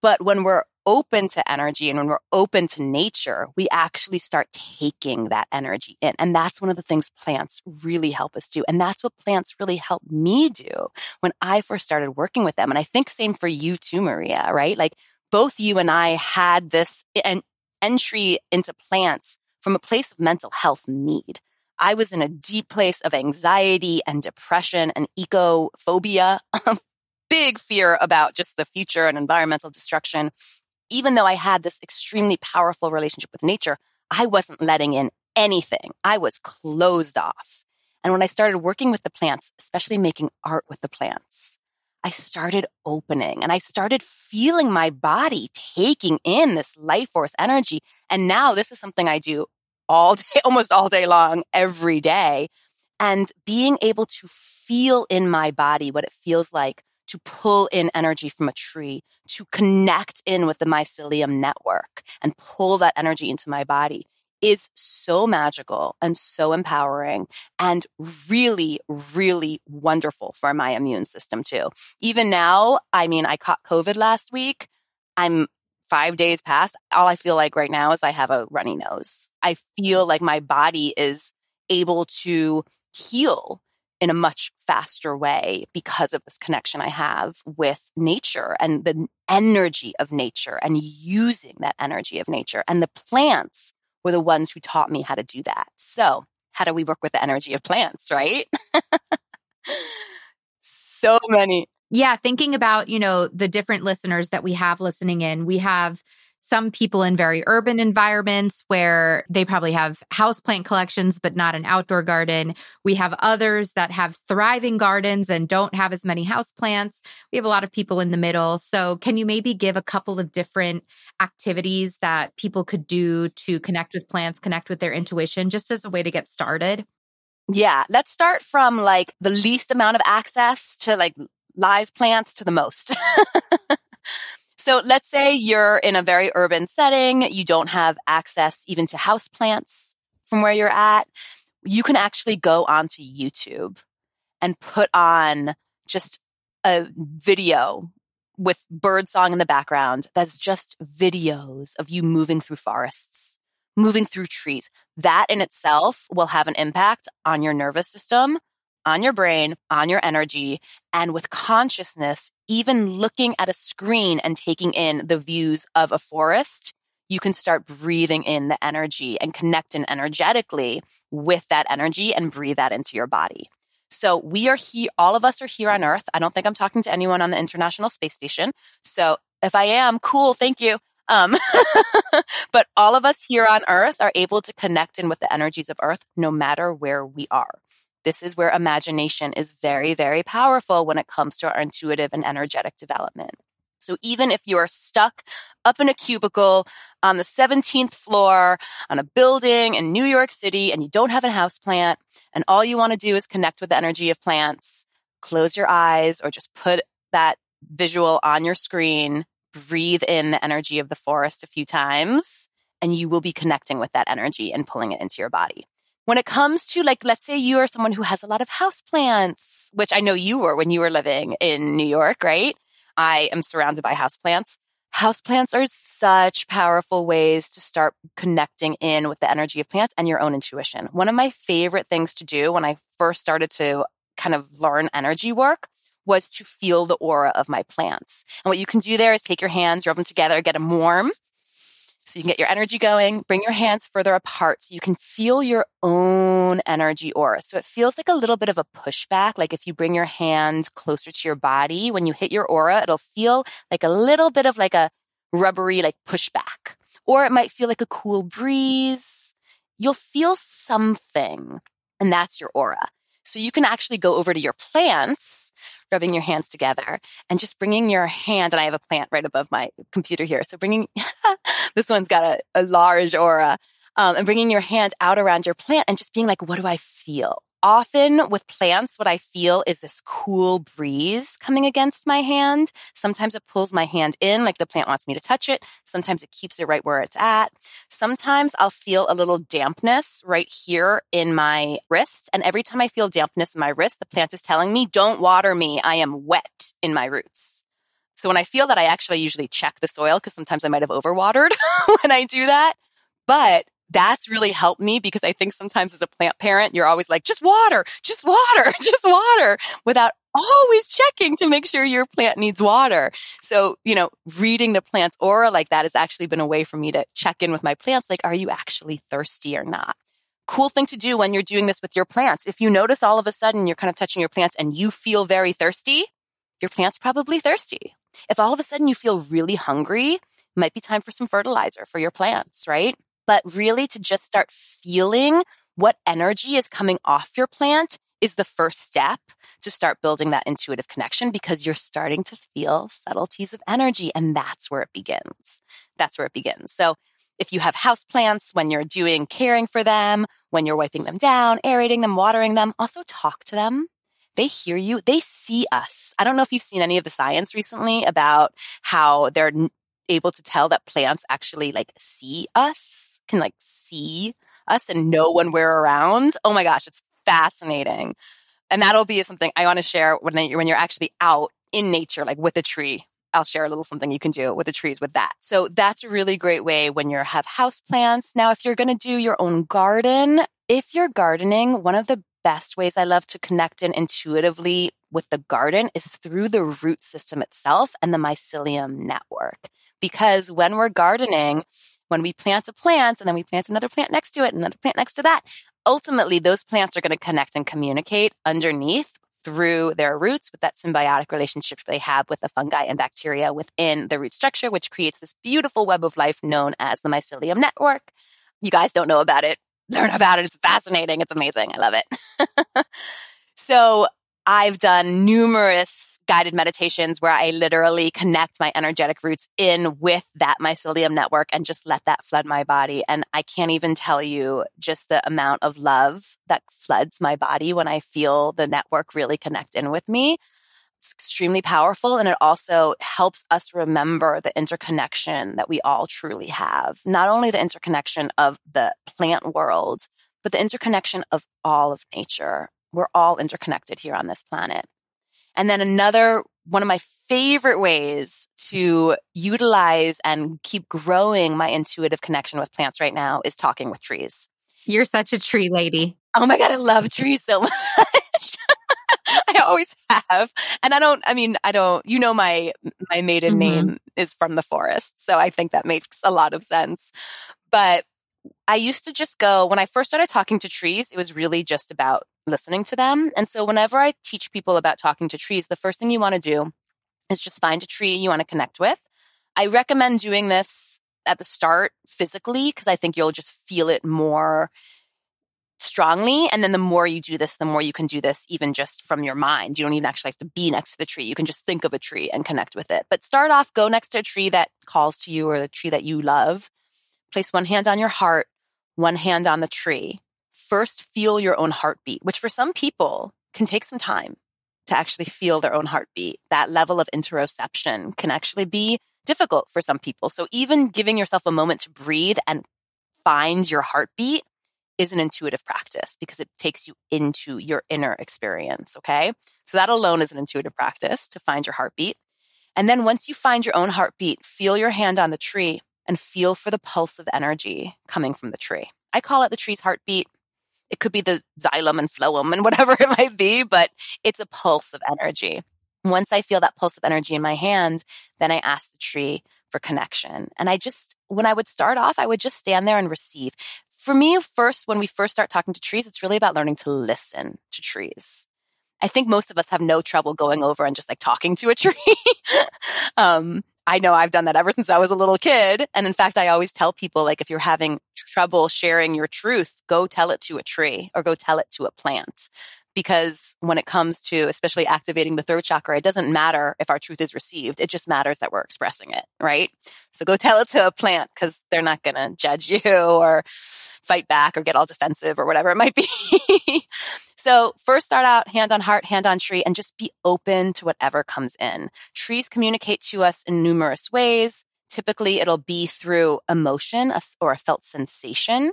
But when we're open to energy and when we're open to nature, we actually start taking that energy in. And that's one of the things plants really help us do. And that's what plants really helped me do when I first started working with them. And I think same for you too, Maria, right? Like both you and I had this en- entry into plants from a place of mental health need. I was in a deep place of anxiety and depression and ecophobia, a (laughs) big fear about just the future and environmental destruction even though I had this extremely powerful relationship with nature, I wasn't letting in anything. I was closed off. And when I started working with the plants, especially making art with the plants, I started opening and I started feeling my body taking in this life force energy. And now this is something I do all (laughs) day, almost all day long, every day. And being able to feel in my body what it feels like to pull in energy from a tree, to connect in with the mycelium network and pull that energy into my body is so magical and so empowering and really, really wonderful for my immune system too. Even now, I mean, I caught COVID last week. I'm five days past, all I feel like right now is I have a runny nose. I feel like my body is able to heal in a much faster way because of this connection I have with nature and the energy of nature and using that energy of nature. And the plants were the ones who taught me how to do that. So how do we work with the energy of plants, right? (laughs) so many. Yeah. Thinking about, you know, the different listeners that we have listening in, we have some people in very urban environments where they probably have houseplant collections, but not an outdoor garden. We have others that have thriving gardens and don't have as many houseplants. We have a lot of people in the middle. So, can you maybe give a couple of different activities that people could do to connect with plants, connect with their intuition, just as a way to get started? Yeah, let's start from like the least amount of access to like live plants to the most. (laughs) So let's say you're in a very urban setting. You don't have access even to house plants from where you're at. You can actually go onto YouTube and put on just a video with bird song in the background. That's just videos of you moving through forests, moving through trees. That in itself will have an impact on your nervous system on your brain, on your energy, and with consciousness, even looking at a screen and taking in the views of a forest, you can start breathing in the energy and connecting energetically with that energy and breathe that into your body. So we are here, all of us are here on Earth. I don't think I'm talking to anyone on the International Space Station. So if I am, cool, thank you. Um, (laughs) but all of us here on Earth are able to connect in with the energies of Earth no matter where we are. This is where imagination is very, very powerful when it comes to our intuitive and energetic development. So even if you are stuck up in a cubicle on the 17th floor on a building in New York City and you don't have a house plant and all you want to do is connect with the energy of plants, close your eyes or just put that visual on your screen, breathe in the energy of the forest a few times and you will be connecting with that energy and pulling it into your body. When it comes to like, let's say you are someone who has a lot of house plants, which I know you were when you were living in New York, right? I am surrounded by house plants. House plants are such powerful ways to start connecting in with the energy of plants and your own intuition. One of my favorite things to do when I first started to kind of learn energy work was to feel the aura of my plants. And what you can do there is take your hands, rub them together, get them warm, so you can get your energy going, bring your hands further apart so you can feel your own energy aura. So it feels like a little bit of a pushback. Like if you bring your hand closer to your body, when you hit your aura, it'll feel like a little bit of like a rubbery, like pushback. Or it might feel like a cool breeze. You'll feel something and that's your aura. So you can actually go over to your plants, rubbing your hands together and just bringing your hand. And I have a plant right above my computer here. So bringing, (laughs) this one's got a, a large aura. Um, and bringing your hand out around your plant and just being like, what do I feel? Often with plants, what I feel is this cool breeze coming against my hand. Sometimes it pulls my hand in, like the plant wants me to touch it. Sometimes it keeps it right where it's at. Sometimes I'll feel a little dampness right here in my wrist. And every time I feel dampness in my wrist, the plant is telling me, don't water me. I am wet in my roots. So when I feel that, I actually usually check the soil because sometimes I might have overwatered (laughs) when I do that. But that's really helped me because I think sometimes as a plant parent, you're always like, just water, just water, (laughs) just water without always checking to make sure your plant needs water. So, you know, reading the plant's aura like that has actually been a way for me to check in with my plants. Like, are you actually thirsty or not? Cool thing to do when you're doing this with your plants. If you notice all of a sudden you're kind of touching your plants and you feel very thirsty, your plant's probably thirsty. If all of a sudden you feel really hungry, it might be time for some fertilizer for your plants, right? But really to just start feeling what energy is coming off your plant is the first step to start building that intuitive connection because you're starting to feel subtleties of energy and that's where it begins. That's where it begins. So if you have house plants, when you're doing caring for them, when you're wiping them down, aerating them, watering them, also talk to them. They hear you. They see us. I don't know if you've seen any of the science recently about how they're able to tell that plants actually like see us can like see us and know when we're around. Oh my gosh, it's fascinating. And that'll be something I want to share when, when you're actually out in nature, like with a tree. I'll share a little something you can do with the trees with that. So that's a really great way when you have house plants. Now, if you're going to do your own garden, if you're gardening, one of the best ways I love to connect in intuitively with the garden is through the root system itself and the mycelium network. Because when we're gardening, when we plant a plant and then we plant another plant next to it, another plant next to that, ultimately those plants are going to connect and communicate underneath through their roots with that symbiotic relationship they have with the fungi and bacteria within the root structure, which creates this beautiful web of life known as the mycelium network. You guys don't know about it. Learn about it. It's fascinating. It's amazing. I love it. (laughs) so I've done numerous guided meditations where I literally connect my energetic roots in with that mycelium network and just let that flood my body. And I can't even tell you just the amount of love that floods my body when I feel the network really connect in with me. It's extremely powerful. And it also helps us remember the interconnection that we all truly have. Not only the interconnection of the plant world, but the interconnection of all of nature we're all interconnected here on this planet. And then another one of my favorite ways to utilize and keep growing my intuitive connection with plants right now is talking with trees. You're such a tree lady. Oh my God, I love trees so (laughs) much. I always have. And I don't, I mean, I don't, you know, my, my maiden mm-hmm. name is from the forest. So I think that makes a lot of sense. But I used to just go, when I first started talking to trees, it was really just about listening to them. And so whenever I teach people about talking to trees, the first thing you want to do is just find a tree you want to connect with. I recommend doing this at the start physically because I think you'll just feel it more strongly. And then the more you do this, the more you can do this even just from your mind. You don't even actually have to be next to the tree. You can just think of a tree and connect with it. But start off, go next to a tree that calls to you or a tree that you love. Place one hand on your heart, one hand on the tree first feel your own heartbeat, which for some people can take some time to actually feel their own heartbeat. That level of interoception can actually be difficult for some people. So even giving yourself a moment to breathe and find your heartbeat is an intuitive practice because it takes you into your inner experience. Okay. So that alone is an intuitive practice to find your heartbeat. And then once you find your own heartbeat, feel your hand on the tree and feel for the pulse of energy coming from the tree. I call it the tree's heartbeat. It could be the xylem and phloem and (laughs) whatever it might be, but it's a pulse of energy. Once I feel that pulse of energy in my hands, then I ask the tree for connection. And I just, when I would start off, I would just stand there and receive. For me, first, when we first start talking to trees, it's really about learning to listen to trees. I think most of us have no trouble going over and just like talking to a (laughs) tree. um, I know I've done that ever since I was a little kid. And in fact, I always tell people like, if you're having trouble sharing your truth, go tell it to a tree or go tell it to a plant. Because when it comes to especially activating the third chakra, it doesn't matter if our truth is received. It just matters that we're expressing it, right? So go (laughs) tell it to a plant because they're not going to judge you or fight back or get all defensive or whatever it might be. (laughs) So first start out hand on heart, hand on tree, and just be open to whatever comes in. Trees communicate to us in numerous ways. Typically it'll be through emotion or a felt sensation,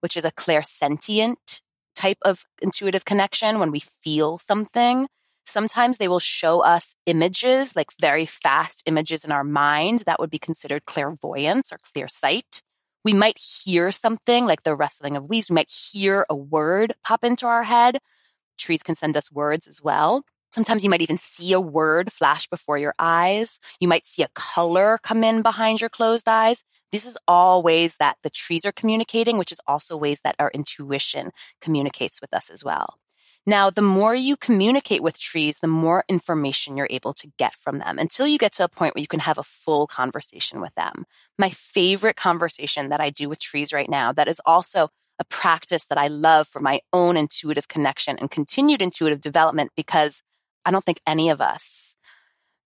which is a clairsentient type of intuitive connection when we feel something. Sometimes they will show us images, like very fast images in our mind. That would be considered clairvoyance or clear sight we might hear something like the rustling of leaves. We might hear a word pop into our head. Trees can send us words as well. Sometimes you might even see a word flash before your eyes. You might see a color come in behind your closed eyes. This is all ways that the trees are communicating, which is also ways that our intuition communicates with us as well. Now, the more you communicate with trees, the more information you're able to get from them until you get to a point where you can have a full conversation with them. My favorite conversation that I do with trees right now that is also a practice that I love for my own intuitive connection and continued intuitive development because I don't think any of us,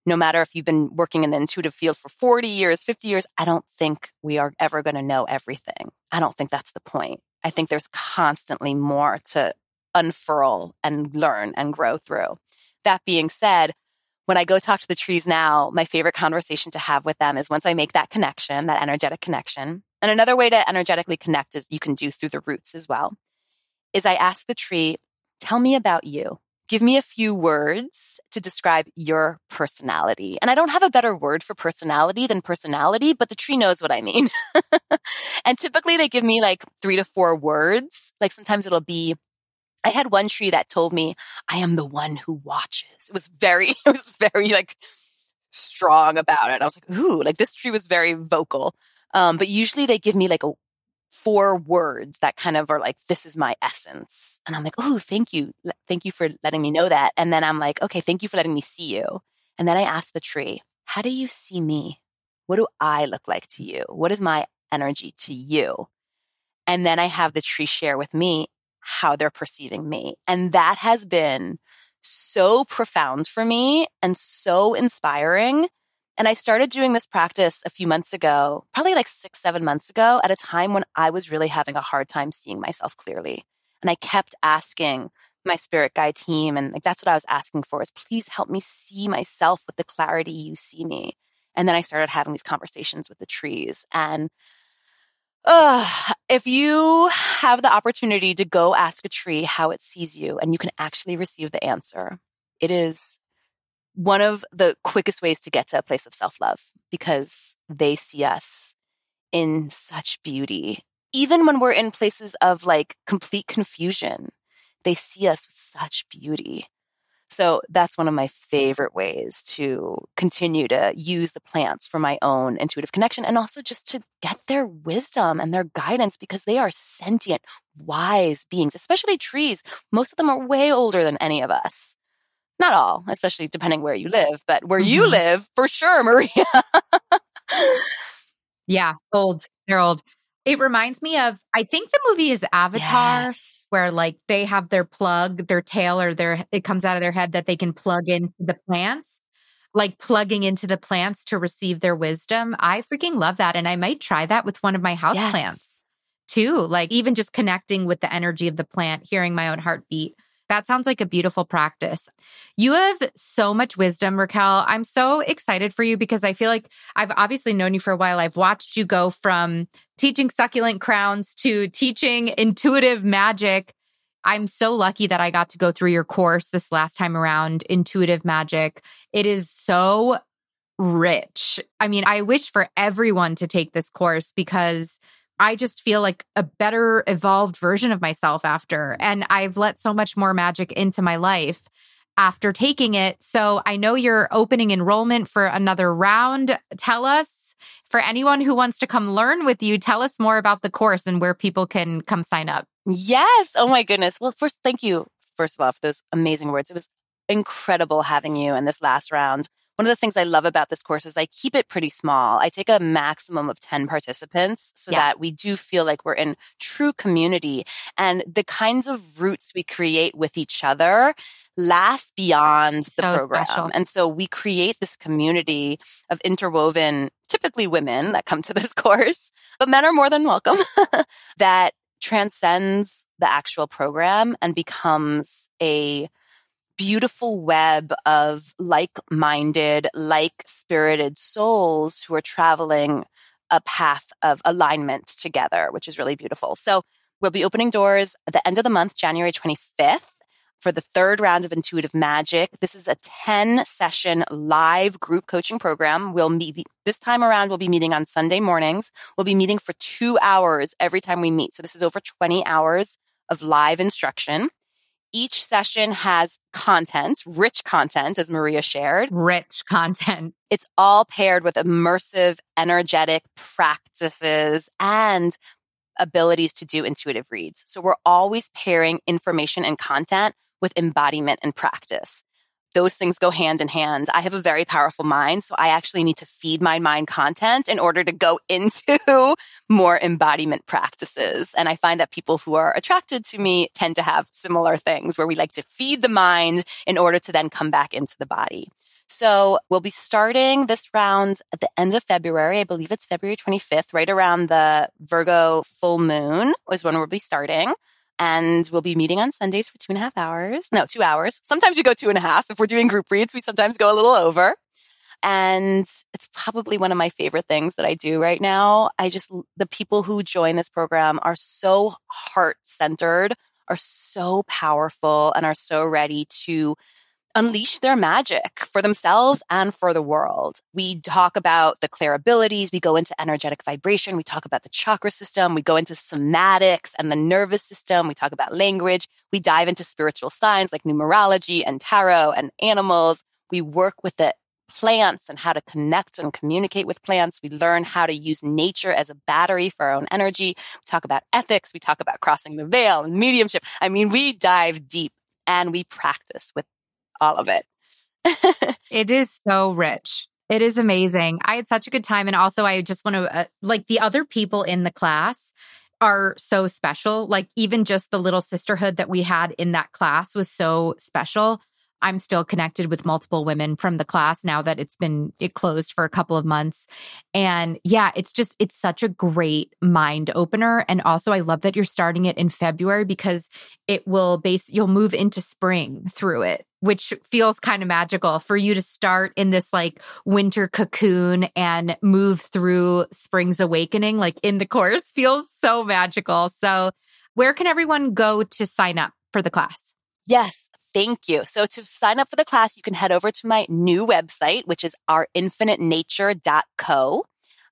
no matter if you've been working in the intuitive field for 40 years, 50 years, I don't think we are ever going to know everything. I don't think that's the point. I think there's constantly more to unfurl and learn and grow through. That being said, when I go talk to the trees now, my favorite conversation to have with them is once I make that connection, that energetic connection. And another way to energetically connect is you can do through the roots as well, is I ask the tree, tell me about you. Give me a few words to describe your personality. And I don't have a better word for personality than personality, but the tree knows what I mean. (laughs) and typically they give me like three to four words. Like sometimes it'll be, I had one tree that told me, I am the one who watches. It was very, (laughs) it was very like strong about it. I was like, ooh, like this tree was very vocal. Um, but usually they give me like a four words that kind of are like, this is my essence. And I'm like, oh, thank you. Thank you for letting me know that. And then I'm like, okay, thank you for letting me see you. And then I ask the tree, how do you see me? What do I look like to you? What is my energy to you? And then I have the tree share with me how they're perceiving me. And that has been so profound for me and so inspiring and I started doing this practice a few months ago, probably like six, seven months ago, at a time when I was really having a hard time seeing myself clearly. And I kept asking my spirit guide team, and like that's what I was asking for is please help me see myself with the clarity you see me. And then I started having these conversations with the trees. And uh, if you have the opportunity to go ask a tree how it sees you and you can actually receive the answer, it is one of the quickest ways to get to a place of self love because they see us in such beauty. Even when we're in places of like complete confusion, they see us with such beauty. So that's one of my favorite ways to continue to use the plants for my own intuitive connection and also just to get their wisdom and their guidance because they are sentient, wise beings, especially trees. Most of them are way older than any of us. Not all, especially depending where you live, but where mm-hmm. you live, for sure, Maria. yeah, old. They're old. It reminds me of, I think the movie is Avatar, yes. where like they have their plug, their tail, or their, it comes out of their head that they can plug into the plants, like plugging into the plants to receive their wisdom. I freaking love that. And I might try that with one of my house yes. plants too. Like even just connecting with the energy of the plant, hearing my own heartbeat that sounds like a beautiful practice. You have so much wisdom, Raquel. I'm so excited for you because I feel like I've obviously known you for a while. I've watched you go from teaching succulent crowns to teaching intuitive magic. I'm so lucky that I got to go through your course this last time around, Intuitive Magic. It is so rich. I mean, I wish for everyone to take this course because I just feel like a better evolved version of myself after. And I've let so much more magic into my life after taking it. So I know you're opening enrollment for another round. Tell us, for anyone who wants to come learn with you, tell us more about the course and where people can come sign up. Yes. Oh my goodness. Well, first, thank you, first of all, for those amazing words. It was incredible having you in this last round. One of the things I love about this course is I keep it pretty small. I take a maximum of 10 participants so yeah. that we do feel like we're in true community and the kinds of roots we create with each other last beyond the so program. Special. And so we create this community of interwoven, typically women that come to (laughs) this course, but men are more than welcome (laughs) that transcends the actual program and becomes a beautiful web of like minded, like spirited souls who are traveling a path of alignment together, which is really beautiful. So we'll be opening doors at the end of the month, January 25th. For the third round of Intuitive Magic. This is a 10 session live group coaching program. We'll meet this time around. We'll be meeting on Sunday mornings. We'll be meeting for two hours every time we meet. So this is over 20 hours of live instruction. Each session has content, rich content, as Maria shared. Rich content. It's all paired with immersive, energetic practices and abilities to do intuitive reads. So we're always pairing information and content with embodiment and practice those things go hand in hand. I have a very powerful mind, so I actually need to feed my mind content in order to go (laughs) into more embodiment practices. And I find that people who are attracted to me tend to have similar things where we like to feed the mind in order to then come back into the body. So we'll be starting this round at the end of February. I believe it's February 25th, right around the Virgo full moon is when we'll be starting and we'll be meeting on Sundays for two and a half hours. No, two hours. Sometimes we go two and a half. If we're doing group reads, we sometimes go a little over. And it's probably one of my favorite things that I do right now. I just, the people who join this program are so heart centered are so powerful and are so ready to unleash their magic for themselves and for the world. We talk about the clear abilities. We go into energetic vibration. We talk about the chakra system. We go into somatics and the nervous system. We talk about language. We dive into spiritual signs like numerology and tarot and animals. We work with the plants and how to connect and communicate with plants. We learn how to use nature as a battery for our own energy. We talk about ethics. We talk about crossing the veil and mediumship. I mean, we dive deep and we practice with all of it. (laughs) it is so rich. It is amazing. I had such a good time. And also, I just want to, uh, like, the other people in the class are so special. Like, even just the little sisterhood that we had in that class was so special. I'm still connected with multiple women from the class now that it's been it closed for a couple of months. And yeah, it's just it's such a great mind opener and also I love that you're starting it in February because it will base you'll move into spring through it, which feels kind of magical for you to start in this like winter cocoon and move through spring's awakening like in the course feels so magical. So, where can everyone go to sign up for the class? Yes, Thank you. So to sign up for the class, you can head over to my new website, which is ourinfinitenature.co.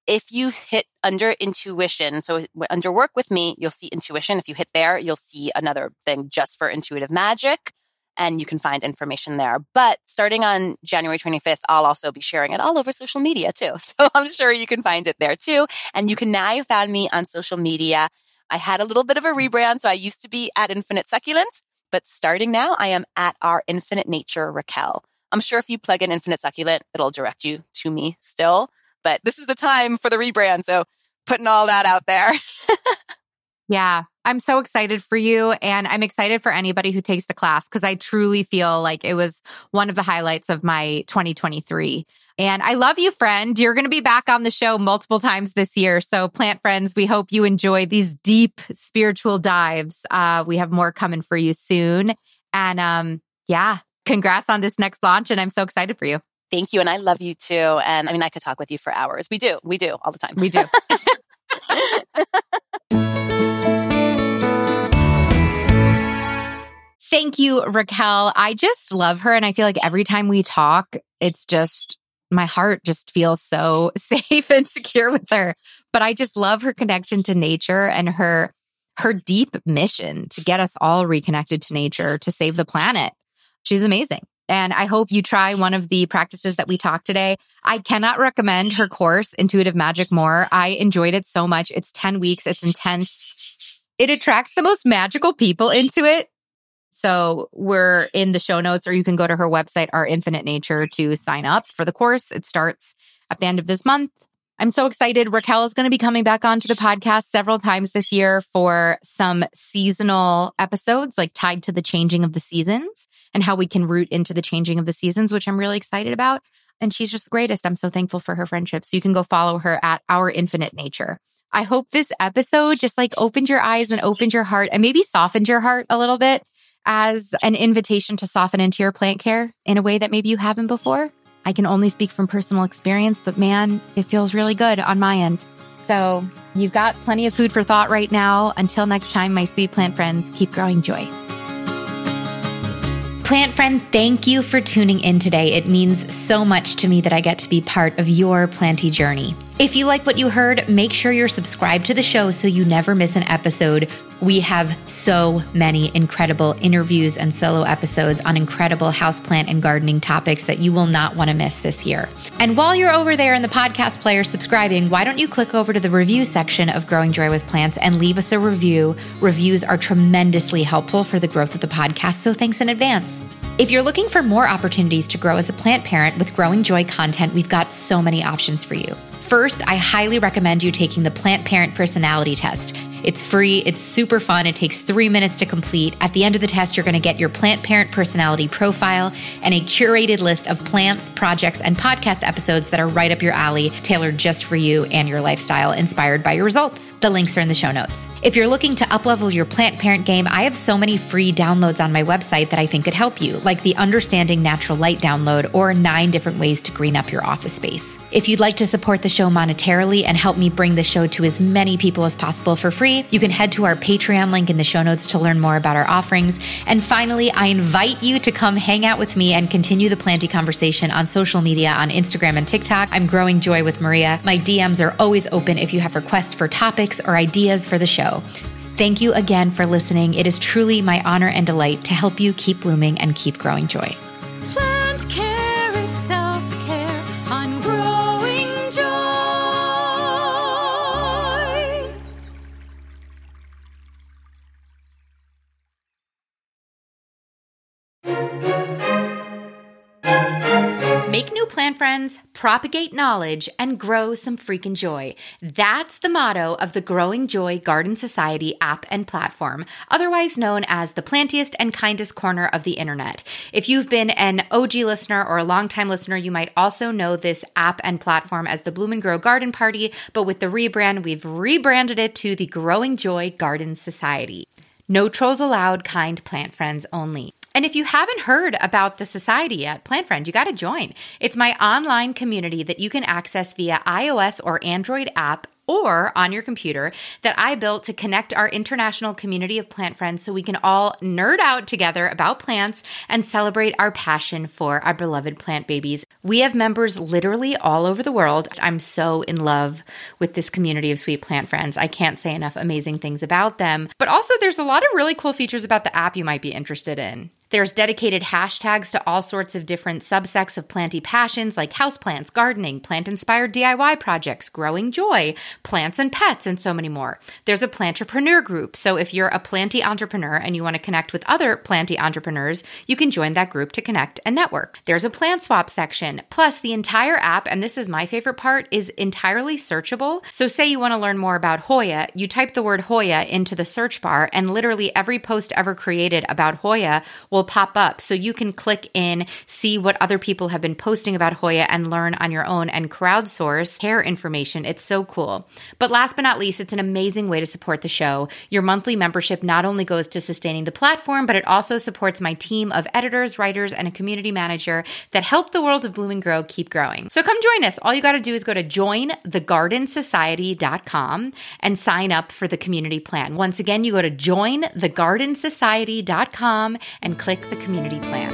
If you hit under intuition, so under work with me, you'll see intuition. If you hit there, you'll see another thing just for intuitive magic and you can find information there. But starting on January 25th, I'll also be sharing it all over social media too. (laughs) So I'm sure you can find it there too. And you can now find me on social media. I had a little bit of a rebrand. So I used to be at Infinite Succulents but starting now, I am at our Infinite Nature Raquel. I'm sure if you plug in Infinite Succulent, it'll direct you to me still. But this is the time for the rebrand. So putting all that out there. (laughs) yeah. I'm so excited for you. And I'm excited for anybody who takes the class because I truly feel like it was one of the highlights of my 2023. And I love you, friend. You're going to be back on the show multiple times this year. So, plant friends, we hope you enjoy these deep spiritual dives. Uh, we have more coming for you soon. And um, yeah, congrats on this next launch. And I'm so excited for you. Thank you. And I love you too. And I mean, I could talk with you for hours. We do. We do all the time. We do. (laughs) Thank you, Raquel. I just love her. And I feel like every time we talk, it's just my heart just feels so (laughs) safe and secure with her. But I just love her connection to nature and her her deep mission to get us all reconnected to nature to save the planet. She's amazing. And I hope you try one of the practices that we talked today. I cannot recommend her course, Intuitive Magic, more. I enjoyed it so much. It's 10 weeks. It's intense. It attracts the most magical people into it. So we're in the show notes, or you can go to her website, Our Infinite Nature, to sign up for the course. It starts at the end of this month. I'm so excited. Raquel is going to be coming back onto the podcast several times this year for some seasonal episodes, like tied to the changing of the seasons and how we can root into the changing of the seasons, which I'm really excited about. And she's just the greatest. I'm so thankful for her friendship. So you can go follow her at Our Infinite Nature. I hope this episode just like opened your eyes and opened your heart and maybe softened your heart a little bit as an invitation to soften into your plant care in a way that maybe you haven't before. I can only speak from personal experience, but man, it feels really good on my end. So you've got plenty of food for thought right now. Until next time, my sweet plant friends, keep growing joy. Plant friend, thank you for tuning in today. It means so much to me that I get to be part of your planty journey. If you like what you heard, make sure you're subscribed to the show so you never miss an episode. We have so many incredible interviews and solo episodes on incredible houseplant and gardening topics that you will not want to miss this year. And while you're over there in the podcast player subscribing, why don't you click over to the review section of Growing Joy with Plants and leave us a review? Reviews are tremendously helpful for the growth of the podcast, so thanks in advance. If you're looking for more opportunities to grow as a plant parent with Growing Joy content, we've got so many options for you. First, I highly recommend you taking the Plant Parent Personality Test. It's free, it's super fun, it takes three minutes to complete. At the end of the test, you're going to get your plant parent personality profile and a curated list of plants, projects, and podcast episodes that are right up your alley, tailored just for you and your lifestyle, inspired by your results. The links are in the show notes. If you're looking to uplevel your plant parent game, I have so many free downloads on my website that I think could help you, like the Understanding Natural Light download or nine different ways to green up your office space. If you'd like to support the show monetarily and help me bring the show to as many people as possible for free, You can head to our Patreon link in the show notes to learn more about our offerings. And finally, I invite you to come hang out with me and continue the planty conversation on social media on Instagram and TikTok. I'm growing joy with Maria. My DMs are always open if you have requests for topics or ideas for the show. Thank you again for listening. It is truly my honor and delight to help you keep blooming and keep growing joy. Make new plant friends, propagate knowledge, and grow some freaking joy. That's the motto of the Growing Joy Garden Society app and platform, otherwise known as the plantiest and kindest corner of the internet. If you've been an OG listener or a longtime listener, you might also know this app and platform as the Bloom and Grow Garden Party, but with the rebrand, we've rebranded it to the Growing Joy Garden Society. No trolls allowed, kind plant friends only. And if you haven't heard about the society yet, Plant Friend, you got to join. It's my online community that you can access via iOS or Android app or on your computer that I built to connect our international community of plant friends so we can all nerd out together about plants and celebrate our passion for our beloved plant babies. We have members literally all over the world. I'm so in love with this community of sweet plant friends. I can't say enough amazing things about them. But also, there's a lot of really cool features about the app you might be interested in. There's dedicated hashtags to all sorts of different subsects of planty passions like houseplants, gardening, plant inspired DIY projects, growing joy, plants and pets, and so many more. There's a plantrepreneur group. So if you're a planty entrepreneur and you want to connect with other planty entrepreneurs, you can join that group to connect and network. There's a plant swap section. Plus, the entire app, and this is my favorite part, is entirely searchable. So say you want to learn more about Hoya, you type the word Hoya into the search bar, and literally every post ever created about Hoya will pop up. So you can click in, see what other people have been posting about Hoya, and learn on your own and crowdsource hair information. It's so cool. But last but not least, it's an amazing way to support the show. Your monthly membership not only goes to sustaining the platform, but it also supports my team of editors, writers, and a community manager that help the world of Bloom and Grow keep growing. So come join us. All you got to do is go to jointhegardensociety.com and sign up for the community plan. Once again, you go to jointhegardensociety.com and click the community plan.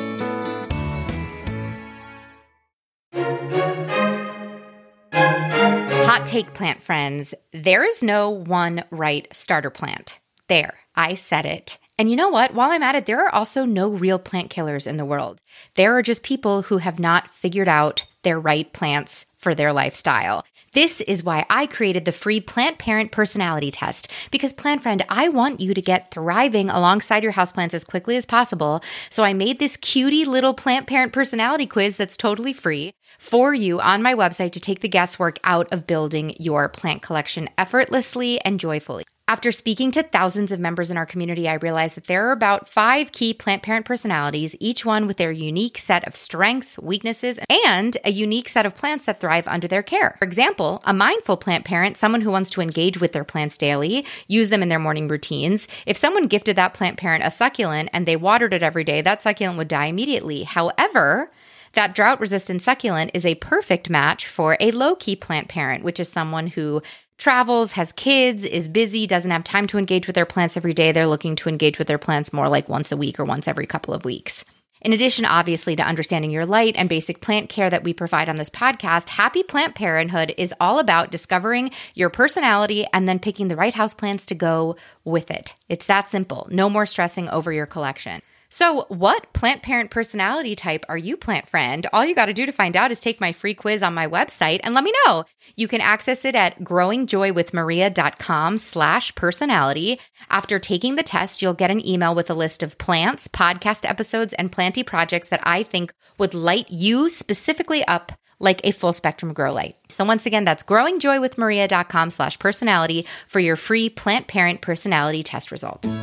Hot take, plant friends. There is no one right starter plant. There, I said it. And you know what? While I'm at it, there are also no real plant killers in the world. There are just people who have not figured out their right plants for their lifestyle. This is why I created the free Plant Parent Personality Test. Because, Plant Friend, I want you to get thriving alongside your houseplants as quickly as possible. So I made this cutie little Plant Parent Personality quiz that's totally free for you on my website to take the guesswork out of building your plant collection effortlessly and joyfully. After speaking to thousands of members in our community, I realized that there are about five key plant parent personalities, each one with their unique set of strengths, weaknesses, and a unique set of plants that thrive under their care. For example, a mindful plant parent, someone who wants to engage with their plants daily, use them in their morning routines. If someone gifted that plant parent a succulent and they watered it every day, that succulent would die immediately. However, that drought resistant succulent is a perfect match for a low key plant parent, which is someone who travels, has kids, is busy, doesn't have time to engage with their plants every day. They're looking to engage with their plants more like once a week or once every couple of weeks. In addition, obviously, to understanding your light and basic plant care that we provide on this podcast, Happy Plant Parenthood is all about discovering your personality and then picking the right houseplants to go with it. It's that simple. No more stressing over your collection. So, what plant parent personality type are you, plant friend? All you got to do to find out is take my free quiz on my website and let me know. You can access it at growingjoywithmaria.com slash personality. After taking the test, you'll get an email with a list of plants, podcast episodes, and planty projects that I think would light you specifically up like a full spectrum grow light. So once again, that's growingjoywithmaria.com slash personality for your free plant parent personality test results.